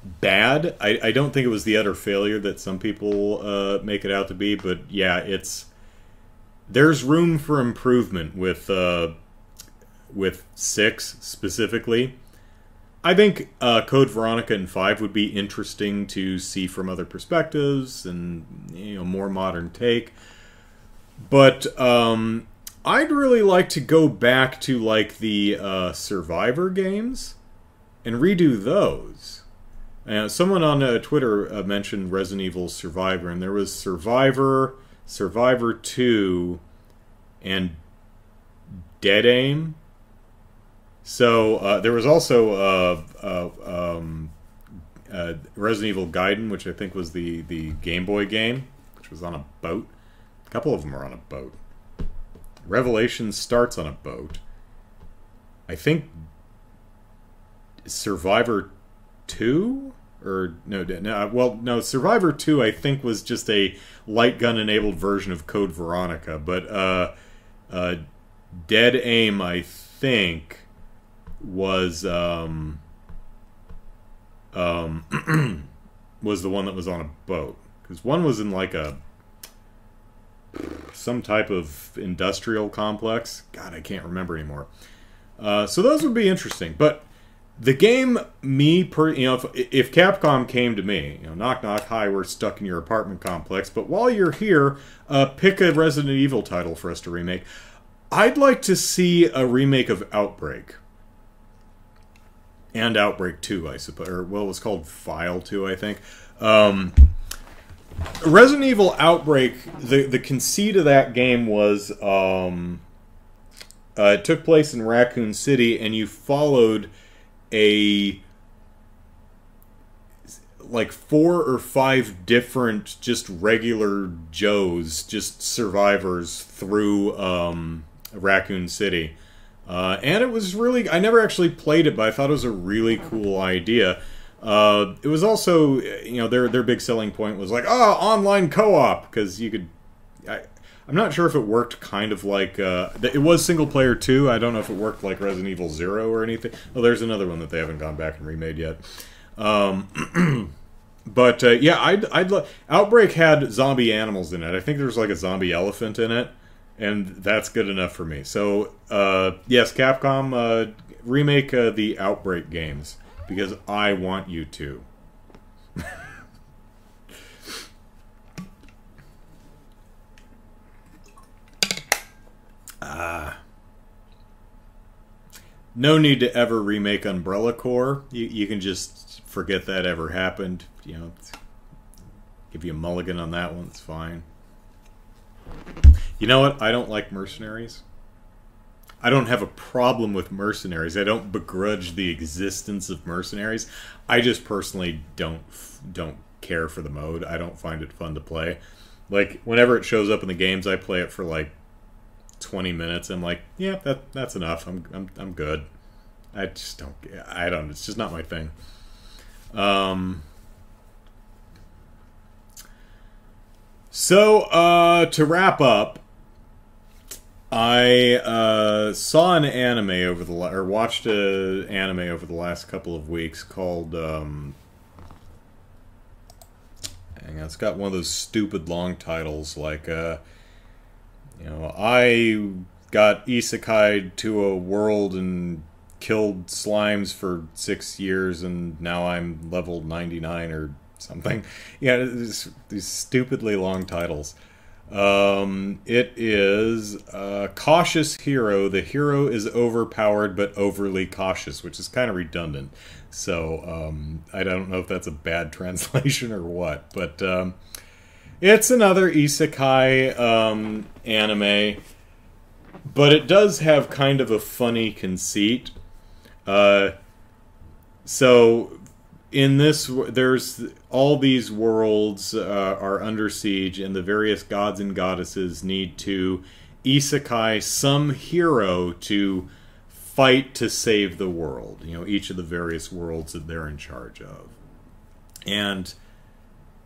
bad. I, I don't think it was the utter failure that some people uh, make it out to be, but yeah, it's there's room for improvement with uh, with six specifically. I think uh, Code Veronica and five would be interesting to see from other perspectives and you know more modern take. But um, I'd really like to go back to like the uh, Survivor games and redo those. Uh, someone on uh, Twitter uh, mentioned Resident Evil Survivor, and there was Survivor, Survivor Two, and Dead Aim. So uh, there was also uh, uh, um, uh, Resident Evil Gaiden, which I think was the the Game Boy game, which was on a boat. A couple of them are on a boat. Revelation starts on a boat. I think Survivor Two or no, no, well, no. Survivor Two, I think, was just a light gun enabled version of Code Veronica, but uh, uh, Dead Aim, I think was um, um, *clears throat* was the one that was on a boat because one was in like a some type of industrial complex. God, I can't remember anymore. Uh, so those would be interesting, but the game, me per you know, if, if Capcom came to me, you know, knock knock, hi, we're stuck in your apartment complex, but while you're here, uh, pick a Resident Evil title for us to remake. I'd like to see a remake of Outbreak and Outbreak 2, I suppose, or well, it was called File 2, I think. Um, Resident Evil Outbreak, the, the conceit of that game was um, uh, it took place in Raccoon City, and you followed a like four or five different just regular Joes, just survivors through um, Raccoon City. Uh, and it was really, I never actually played it, but I thought it was a really cool idea. Uh, it was also, you know, their their big selling point was like, oh, online co-op because you could. I, I'm not sure if it worked kind of like uh, it was single player too. I don't know if it worked like Resident Evil Zero or anything. Oh, there's another one that they haven't gone back and remade yet. Um, *clears throat* but uh, yeah, I'd I'd lo- Outbreak had zombie animals in it. I think there was like a zombie elephant in it and that's good enough for me. So, uh, yes, Capcom, uh, remake uh, the Outbreak games because I want you to. *laughs* Ah. no need to ever remake Umbrella Corps. You, you can just forget that ever happened. You know, give you a mulligan on that one. It's fine. You know what? I don't like mercenaries. I don't have a problem with mercenaries. I don't begrudge the existence of mercenaries. I just personally don't don't care for the mode. I don't find it fun to play. Like whenever it shows up in the games, I play it for like 20 minutes. I'm like, yeah, that that's enough. I'm I'm I'm good. I just don't I don't it's just not my thing. Um So, uh, to wrap up, I uh, saw an anime over the or watched an anime over the last couple of weeks called. Um, hang on, it's got one of those stupid long titles like, uh, you know, I got isekai to a world and killed slimes for six years, and now I'm level ninety nine or something. *laughs* Yeah, these, these stupidly long titles. Um, it is a cautious hero. The hero is overpowered but overly cautious, which is kind of redundant. So um, I don't know if that's a bad *laughs* translation or what, but um, it's another isekai um, anime, but it does have kind of a funny conceit. Uh, so in this there's all these worlds uh, are under siege and the various gods and goddesses need to isekai some hero to fight to save the world you know each of the various worlds that they're in charge of. And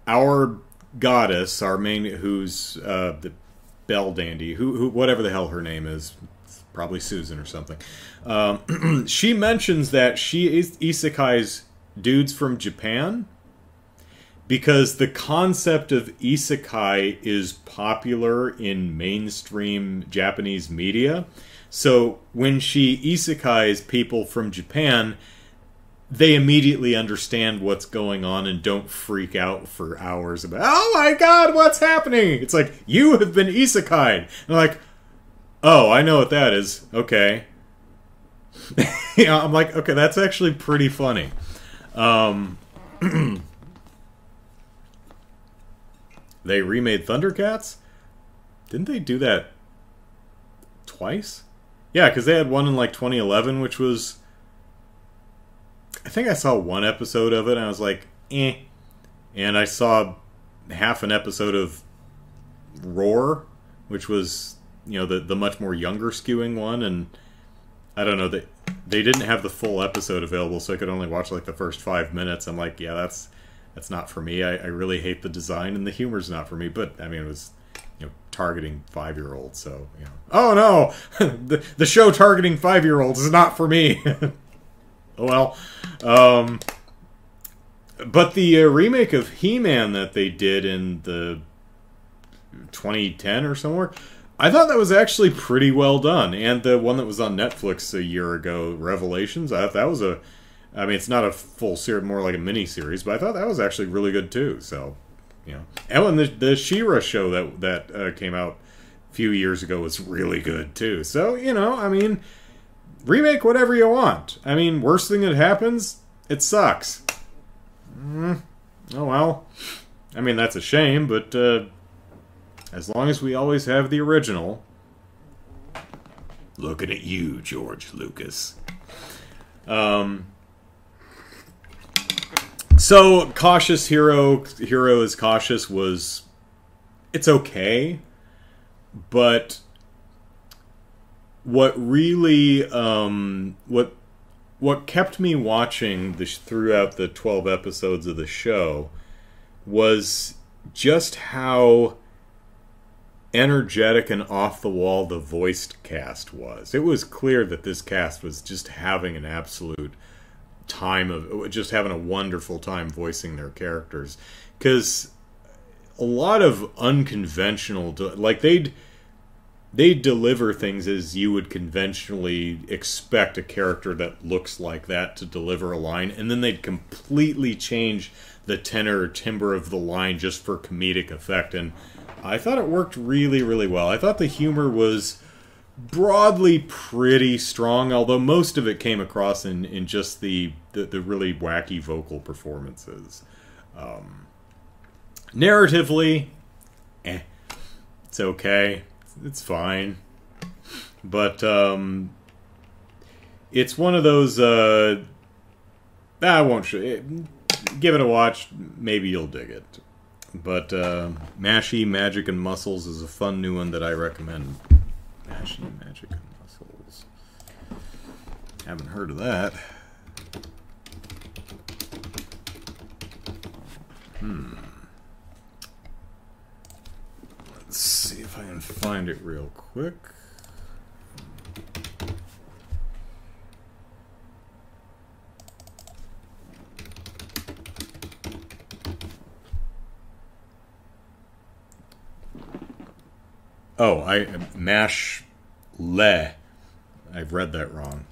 our goddess our main who's uh, the Belldandy who, who whatever the hell her name is probably susan or something um, *clears throat* she mentions that she is isekai's dudes from Japan because the concept of isekai is popular in mainstream Japanese media. So when she isekais people from Japan, they immediately understand what's going on and don't freak out for hours about, oh my god, what's happening? It's like, you have been isekai'd. And like, oh, I know what that is. Okay. *laughs* yeah, I'm like, okay, that's actually pretty funny. Um, *clears throat* they remade Thundercats? Didn't they do that twice? Yeah, because they had one in like 2011, which was. I think I saw one episode of it, and I was like, eh. And I saw half an episode of Roar, which was, you know, the, the much more younger skewing one, and I don't know, they, they didn't have the full episode available, so I could only watch like the first five minutes. I'm like, yeah, that's that's not for me. I, I really hate the design, and the humor's not for me, but I mean, it was you know targeting five year olds so you know oh no *laughs* the, the show targeting five year olds is not for me oh *laughs* well um but the uh, remake of he-man that they did in the 2010 or somewhere i thought that was actually pretty well done and the one that was on netflix a year ago revelations i thought that was a i mean it's not a full series more like a mini series but i thought that was actually really good too so you know, and the the She-Ra show that that uh, came out a few years ago was really good too. So you know, I mean, remake whatever you want. I mean, worst thing that happens, it sucks. Mm, oh well. I mean, that's a shame, but uh, as long as we always have the original. Looking at you, George Lucas. Um, so cautious hero hero is cautious was it's okay, but what really um, what what kept me watching this throughout the 12 episodes of the show was just how energetic and off the wall the voiced cast was. It was clear that this cast was just having an absolute time of just having a wonderful time voicing their characters because a lot of unconventional like they'd they deliver things as you would conventionally expect a character that looks like that to deliver a line and then they'd completely change the tenor or timbre of the line just for comedic effect and i thought it worked really really well i thought the humor was broadly pretty strong, although most of it came across in, in just the, the, the really wacky vocal performances. Um, narratively, eh, it's okay, it's fine, but um, it's one of those. Uh, I won't show. It, give it a watch. Maybe you'll dig it. But uh, Mashy Magic and Muscles is a fun new one that I recommend. Ashen Magic and Muscles. Haven't heard of that. Hmm. Let's see if I can find it real quick. Oh, I mash le. I've read that wrong.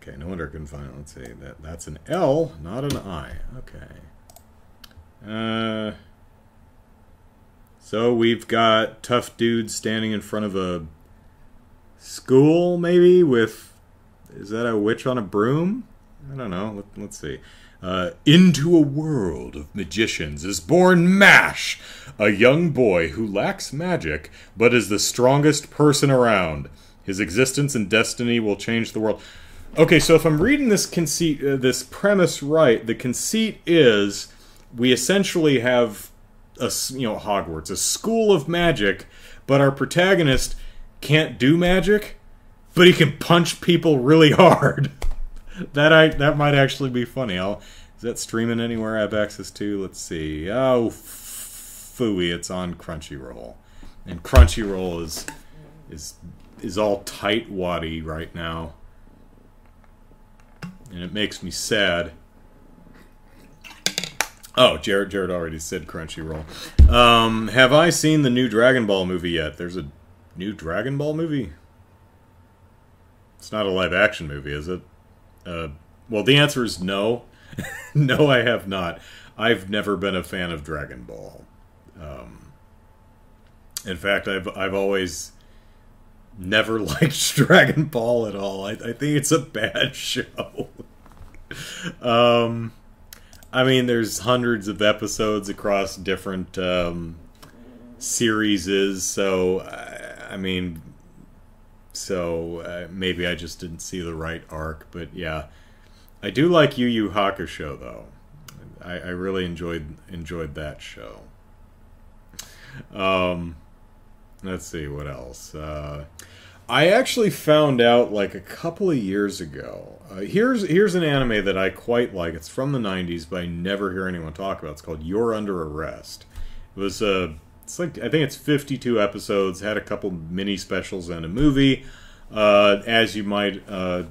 Okay, no wonder I couldn't find it. Let's see. That that's an L, not an I. Okay. Uh. So we've got tough dudes standing in front of a school, maybe with. Is that a witch on a broom? I don't know. Let, us see. Uh, into a world of magicians is born Mash, a young boy who lacks magic but is the strongest person around. His existence and destiny will change the world. Okay, so if I'm reading this conceit, uh, this premise right, the conceit is we essentially have a you know Hogwarts, a school of magic, but our protagonist can't do magic, but he can punch people really *laughs* hard. That I that might actually be funny. I'll is that streaming anywhere I have access to? Let's see. Oh, fooey, it's on Crunchyroll, and Crunchyroll is is is all tight waddy right now, and it makes me sad. Oh, Jared, Jared already said Crunchyroll. Um, have I seen the new Dragon Ball movie yet? There's a new Dragon Ball movie. It's not a live action movie, is it? Uh, well, the answer is no. *laughs* no, I have not. I've never been a fan of Dragon Ball. Um, in fact, I've I've always never *laughs* liked *laughs* Dragon Ball at all. I, I think it's a bad show. um, I mean, there's hundreds of episodes across different um, series, so I, I mean, so uh, maybe I just didn't see the right arc. But yeah, I do like Yu Yu Hakusho though. I, I really enjoyed enjoyed that show. Um, let's see what else. Uh, I actually found out like a couple of years ago. Uh, here's here's an anime that I quite like. It's from the '90s, but I never hear anyone talk about. It's called You're Under Arrest. It was a it's like I think it's 52 episodes. Had a couple mini specials and a movie. Uh, as you might uh,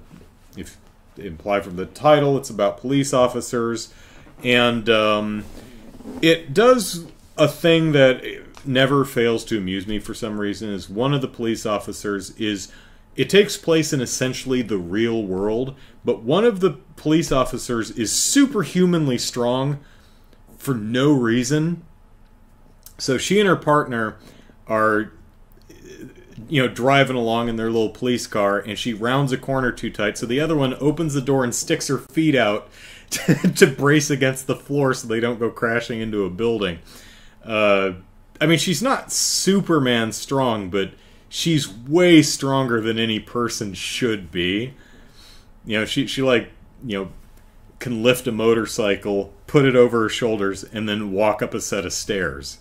if imply from the title, it's about police officers, and um, it does a thing that never fails to amuse me for some reason. Is one of the police officers is it takes place in essentially the real world, but one of the police officers is superhumanly strong for no reason. So she and her partner are you know driving along in their little police car and she rounds a corner too tight. So the other one opens the door and sticks her feet out *laughs* to, to brace against the floor so they don't go crashing into a building. Uh, i mean she's not superman strong but she's way stronger than any person should be. You know she, she like you know can lift a motorcycle put it over her shoulders and then walk up a set of stairs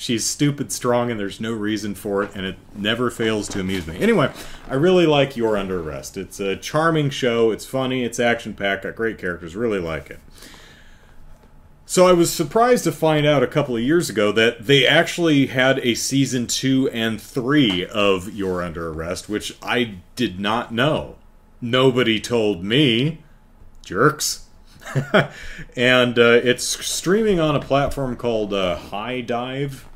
She's stupid strong and there's no reason for it, and it never fails to amuse me. Anyway, I really like You're Under Arrest. It's a charming show, it's funny, it's action packed, got great characters, really like it. So I was surprised to find out a couple of years ago that they actually had a season two and three of You're Under Arrest, which I did not know. Nobody told me. Jerks. *laughs* and uh, it's streaming on a platform called uh, HIDIVE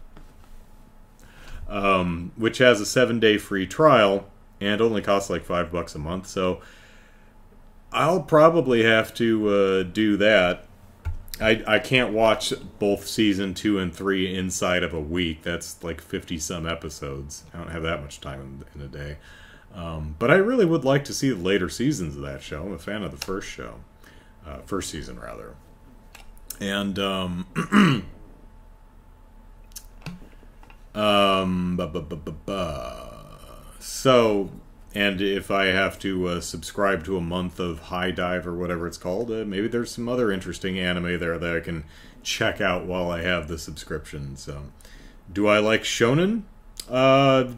um, which has a seven day free trial and only costs like five bucks a month. So I'll probably have to uh, do that. I, I can't watch both season two and three inside of a week. That's like 50 some episodes. I don't have that much time in, in a day. Um, but I really would like to see the later seasons of that show. I'm a fan of the first show, uh, first season rather. And um, *clears throat* Um, bu- bu- bu- so, and if I have to uh, subscribe to a month of HIDIVE or whatever it's called, uh, maybe there's some other interesting anime there that I can check out while I have the subscription. So, do I like shonen? Uh,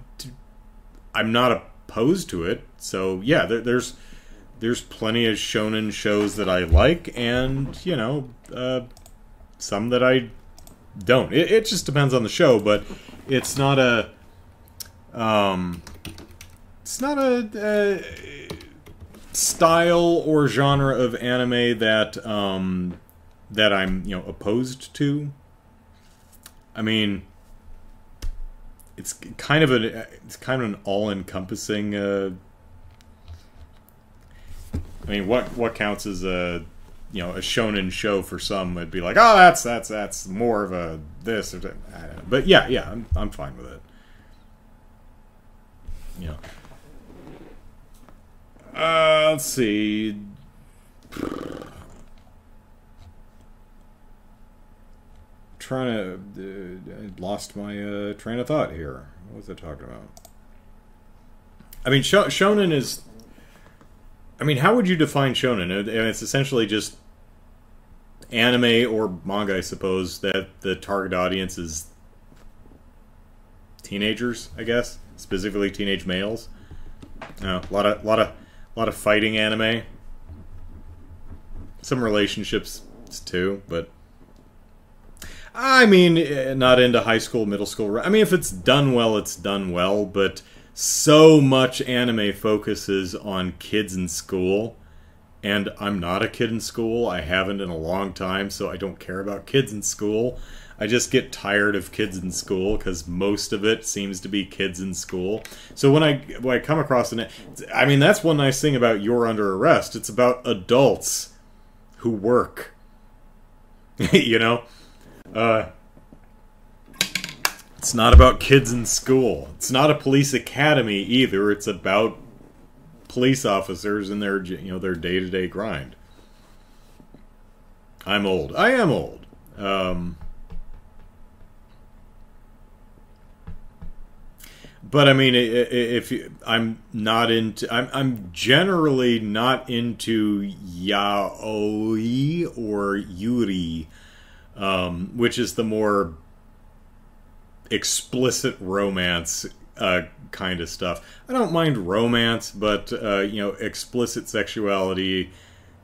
I'm not opposed to it. So yeah, there, there's there's plenty of shonen shows that I like, and you know, uh, some that I don't. It, it just depends on the show, but it's not a um, it's not a, a, style or genre of anime that um, that I'm you know opposed to. I mean, it's kind of a it's kind of an all encompassing. Uh, I mean, what what counts as a you know a shonen show for some would be like, oh, that's that's that's more of a this or that. But yeah, yeah, I'm I'm fine with it. Yeah. Uh, let's see. Trying to uh, I lost my uh, train of thought here. What was I talking about? I mean, sh- shonen is. I mean, how would you define shonen? It's essentially just anime or manga, I suppose, that the target audience is teenagers, I guess, specifically teenage males. a lot of, lot of, lot of fighting anime. Some relationships too, but I mean, eh, not into high school, middle school. I mean, if it's done well, it's done well, but so much anime focuses on kids in school And I'm not a kid in school. I haven't in a long time, so I don't care about kids in school. I just get tired of kids in school because most of it seems to be kids in school. So when I when I come across it, I mean that's one nice thing about You're Under Arrest. It's about adults who work. *laughs* you know, uh, it's not about kids in school. It's not a police academy either. It's about police officers in their you know their day to day grind. I'm old. I am old. Um, but I mean, if I'm not into, I'm I'm generally not into yaoi or yuri, um, which is the more explicit romance uh, kind of stuff. I don't mind romance, but uh, you know, explicit sexuality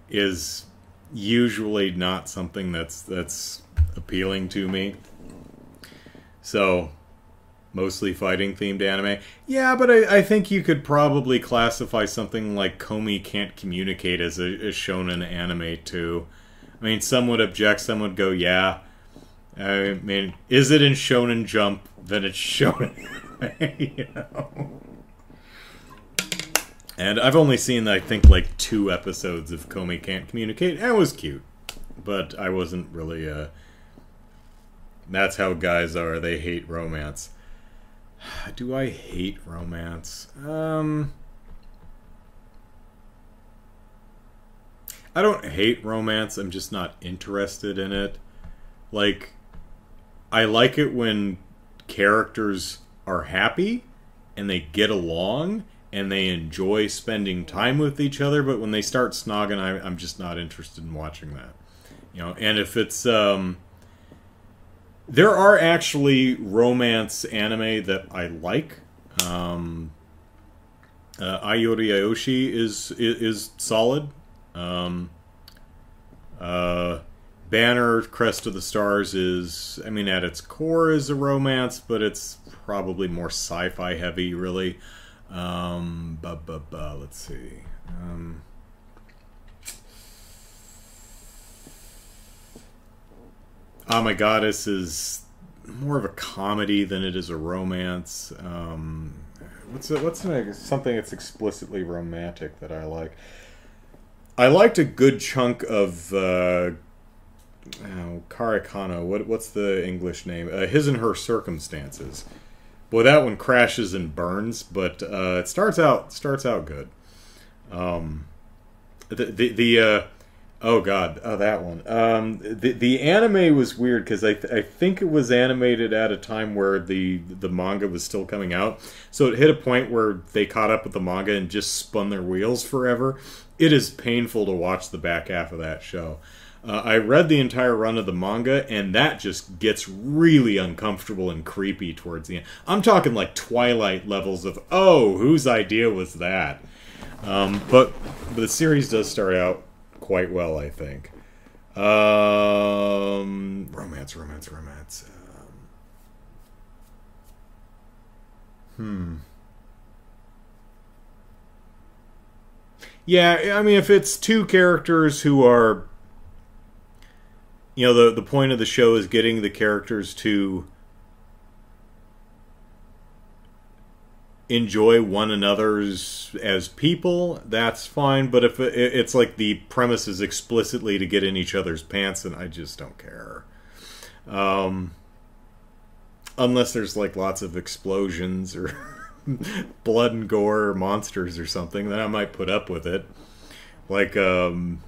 is usually not something that's that's appealing to me. So mostly fighting themed anime. Yeah, but I, I, think you could probably classify something like Komi Can't Communicate as a, a shonen anime too. I mean, some would object, some would go, yeah. I mean, is it in Shonen Jump? Then it's *laughs* shonen *laughs* And I've only seen, I think, like two episodes of Komi Can't Communicate. It was cute, but I wasn't really. Uh... That's how guys are. They hate romance. *sighs* Do I hate romance? Um, I don't hate romance. I'm just not interested in it. Like, I like it when characters are happy and they get along and they enjoy spending time with each other. But when they start snogging, I, am just not interested in watching that. You know, and if it's um, there are actually romance anime that I like. Um, uh, Ai Yori Aoshi is, is, is solid. Um, uh, Banner Crest of the Stars is, I mean, at its core is a romance, but it's probably more sci-fi heavy, really. Um, let's see. Um, Ah, My Goddess is more of a comedy than it is a romance. Um, what's a, what's something that's explicitly romantic that I like? I liked a good chunk of uh, oh, Kare Kano. What what's the English name? Uh, His and Her Circumstances. Boy, that one crashes and burns, but uh, it starts out starts out good. Um, the the, the uh, Oh God, oh that one. Um, the the anime was weird because I th- I think it was animated at a time where the the manga was still coming out, so it hit a point where they caught up with the manga and just spun their wheels forever. It is painful to watch the back half of that show. Uh, I read the entire run of the manga, and that just gets really uncomfortable and creepy towards the end. I'm talking like Twilight levels of oh, whose idea was that? Um, but, the series does start out quite well, I think. Um, romance, romance, romance. Um, hmm. Yeah, I mean, if it's two characters who are, you know, the the point of the show is getting the characters to enjoy one another's as people, that's fine. But if it, it's like the premise is explicitly to get in each other's pants, and I just don't care. Um, unless there's like lots of explosions or *laughs* blood and gore or monsters or something, then I might put up with it. Like, um,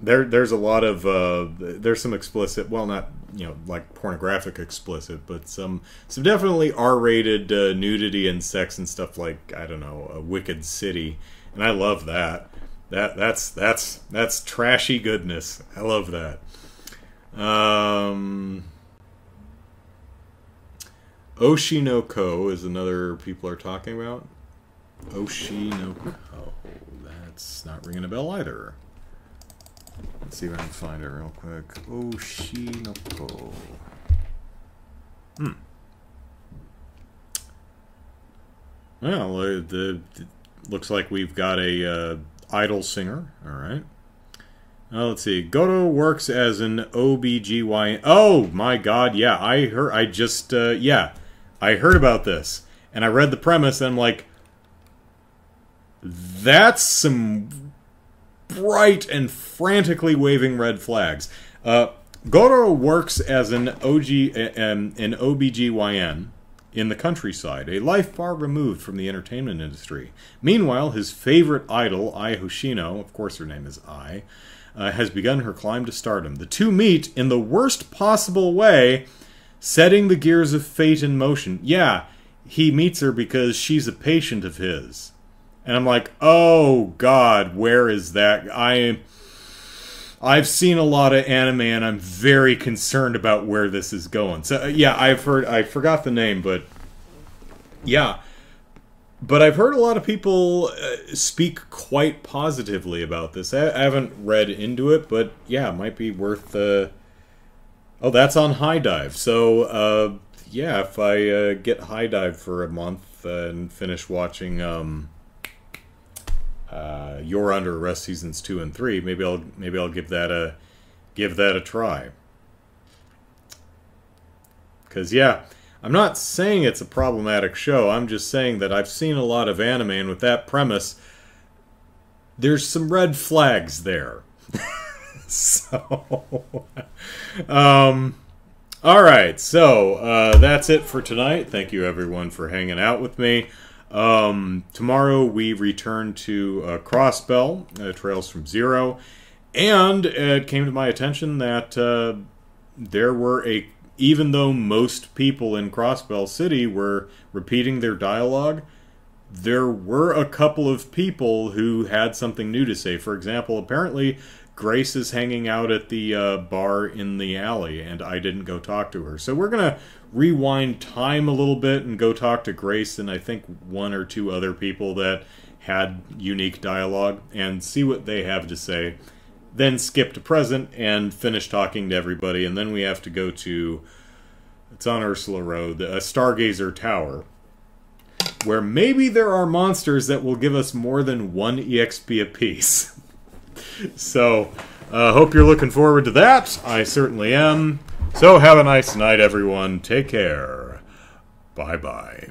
there there's a lot of uh, there's some explicit well not you know like pornographic explicit but some some definitely r-rated uh, nudity and sex and stuff like i don't know a wicked city. And i love that. That that's that's that's trashy goodness. I love that. Um Oshi no Ko is another people are talking about. Oshi no Ko. That's not ringing a bell either Let's see if I can find it real quick. Oshi no Ko. Hmm. Well, uh, the, the looks like we've got a uh, idol singer. All right. Uh, let's see. Goro works as an OBGYN. Oh my God! Yeah, I heard. I just uh, yeah, I heard about this, and I read the premise, and I'm like, that's some bright and frantically waving red flags. Uh, Goro works as an OG, um, an OBGYN in the countryside, a life far removed from the entertainment industry. Meanwhile, his favorite idol, Ai Hoshino, of course her name is Ai, uh, has begun her climb to stardom. The two meet in the worst possible way, setting the gears of fate in motion. Yeah, he meets her because she's a patient of his. And I'm like, oh God, where is that? I I've seen a lot of anime, and I'm very concerned about where this is going. So uh, yeah, I've heard. I forgot the name, but yeah. But I've heard a lot of people uh, speak quite positively about this. I, I, haven't read into it, but yeah, it might be worth. Uh... Oh, that's on HIDIVE. So uh, yeah, if I uh, get Dive for a month and finish watching. Um, uh, You're Under Arrest seasons two and three. Maybe I'll maybe I'll give that a give that a try. Because yeah, I'm not saying it's a problematic show. I'm just saying that I've seen a lot of anime, and with that premise, there's some red flags there. *laughs* so, *laughs* um, all right. So uh, that's it for tonight. Thank you everyone for hanging out with me. Um, tomorrow we return to uh, Crossbell, uh, Trails from Zero, and it came to my attention that uh, there were a even though most people in Crossbell City were repeating their dialogue, there were a couple of people who had something new to say. For example, apparently Grace is hanging out at the uh, bar in the alley, and I didn't go talk to her. So we're gonna rewind time a little bit and go talk to Grace and I think one or two other people that had unique dialogue and see what they have to say. Then skip to present and finish talking to everybody, and then we have to go to it's on Ursula Road, a Stargazer Tower, where maybe there are monsters that will give us more than one EXP apiece. *laughs* so, uh, hope you're looking forward to that. I certainly am. So have a nice night, everyone. Take care. Bye bye.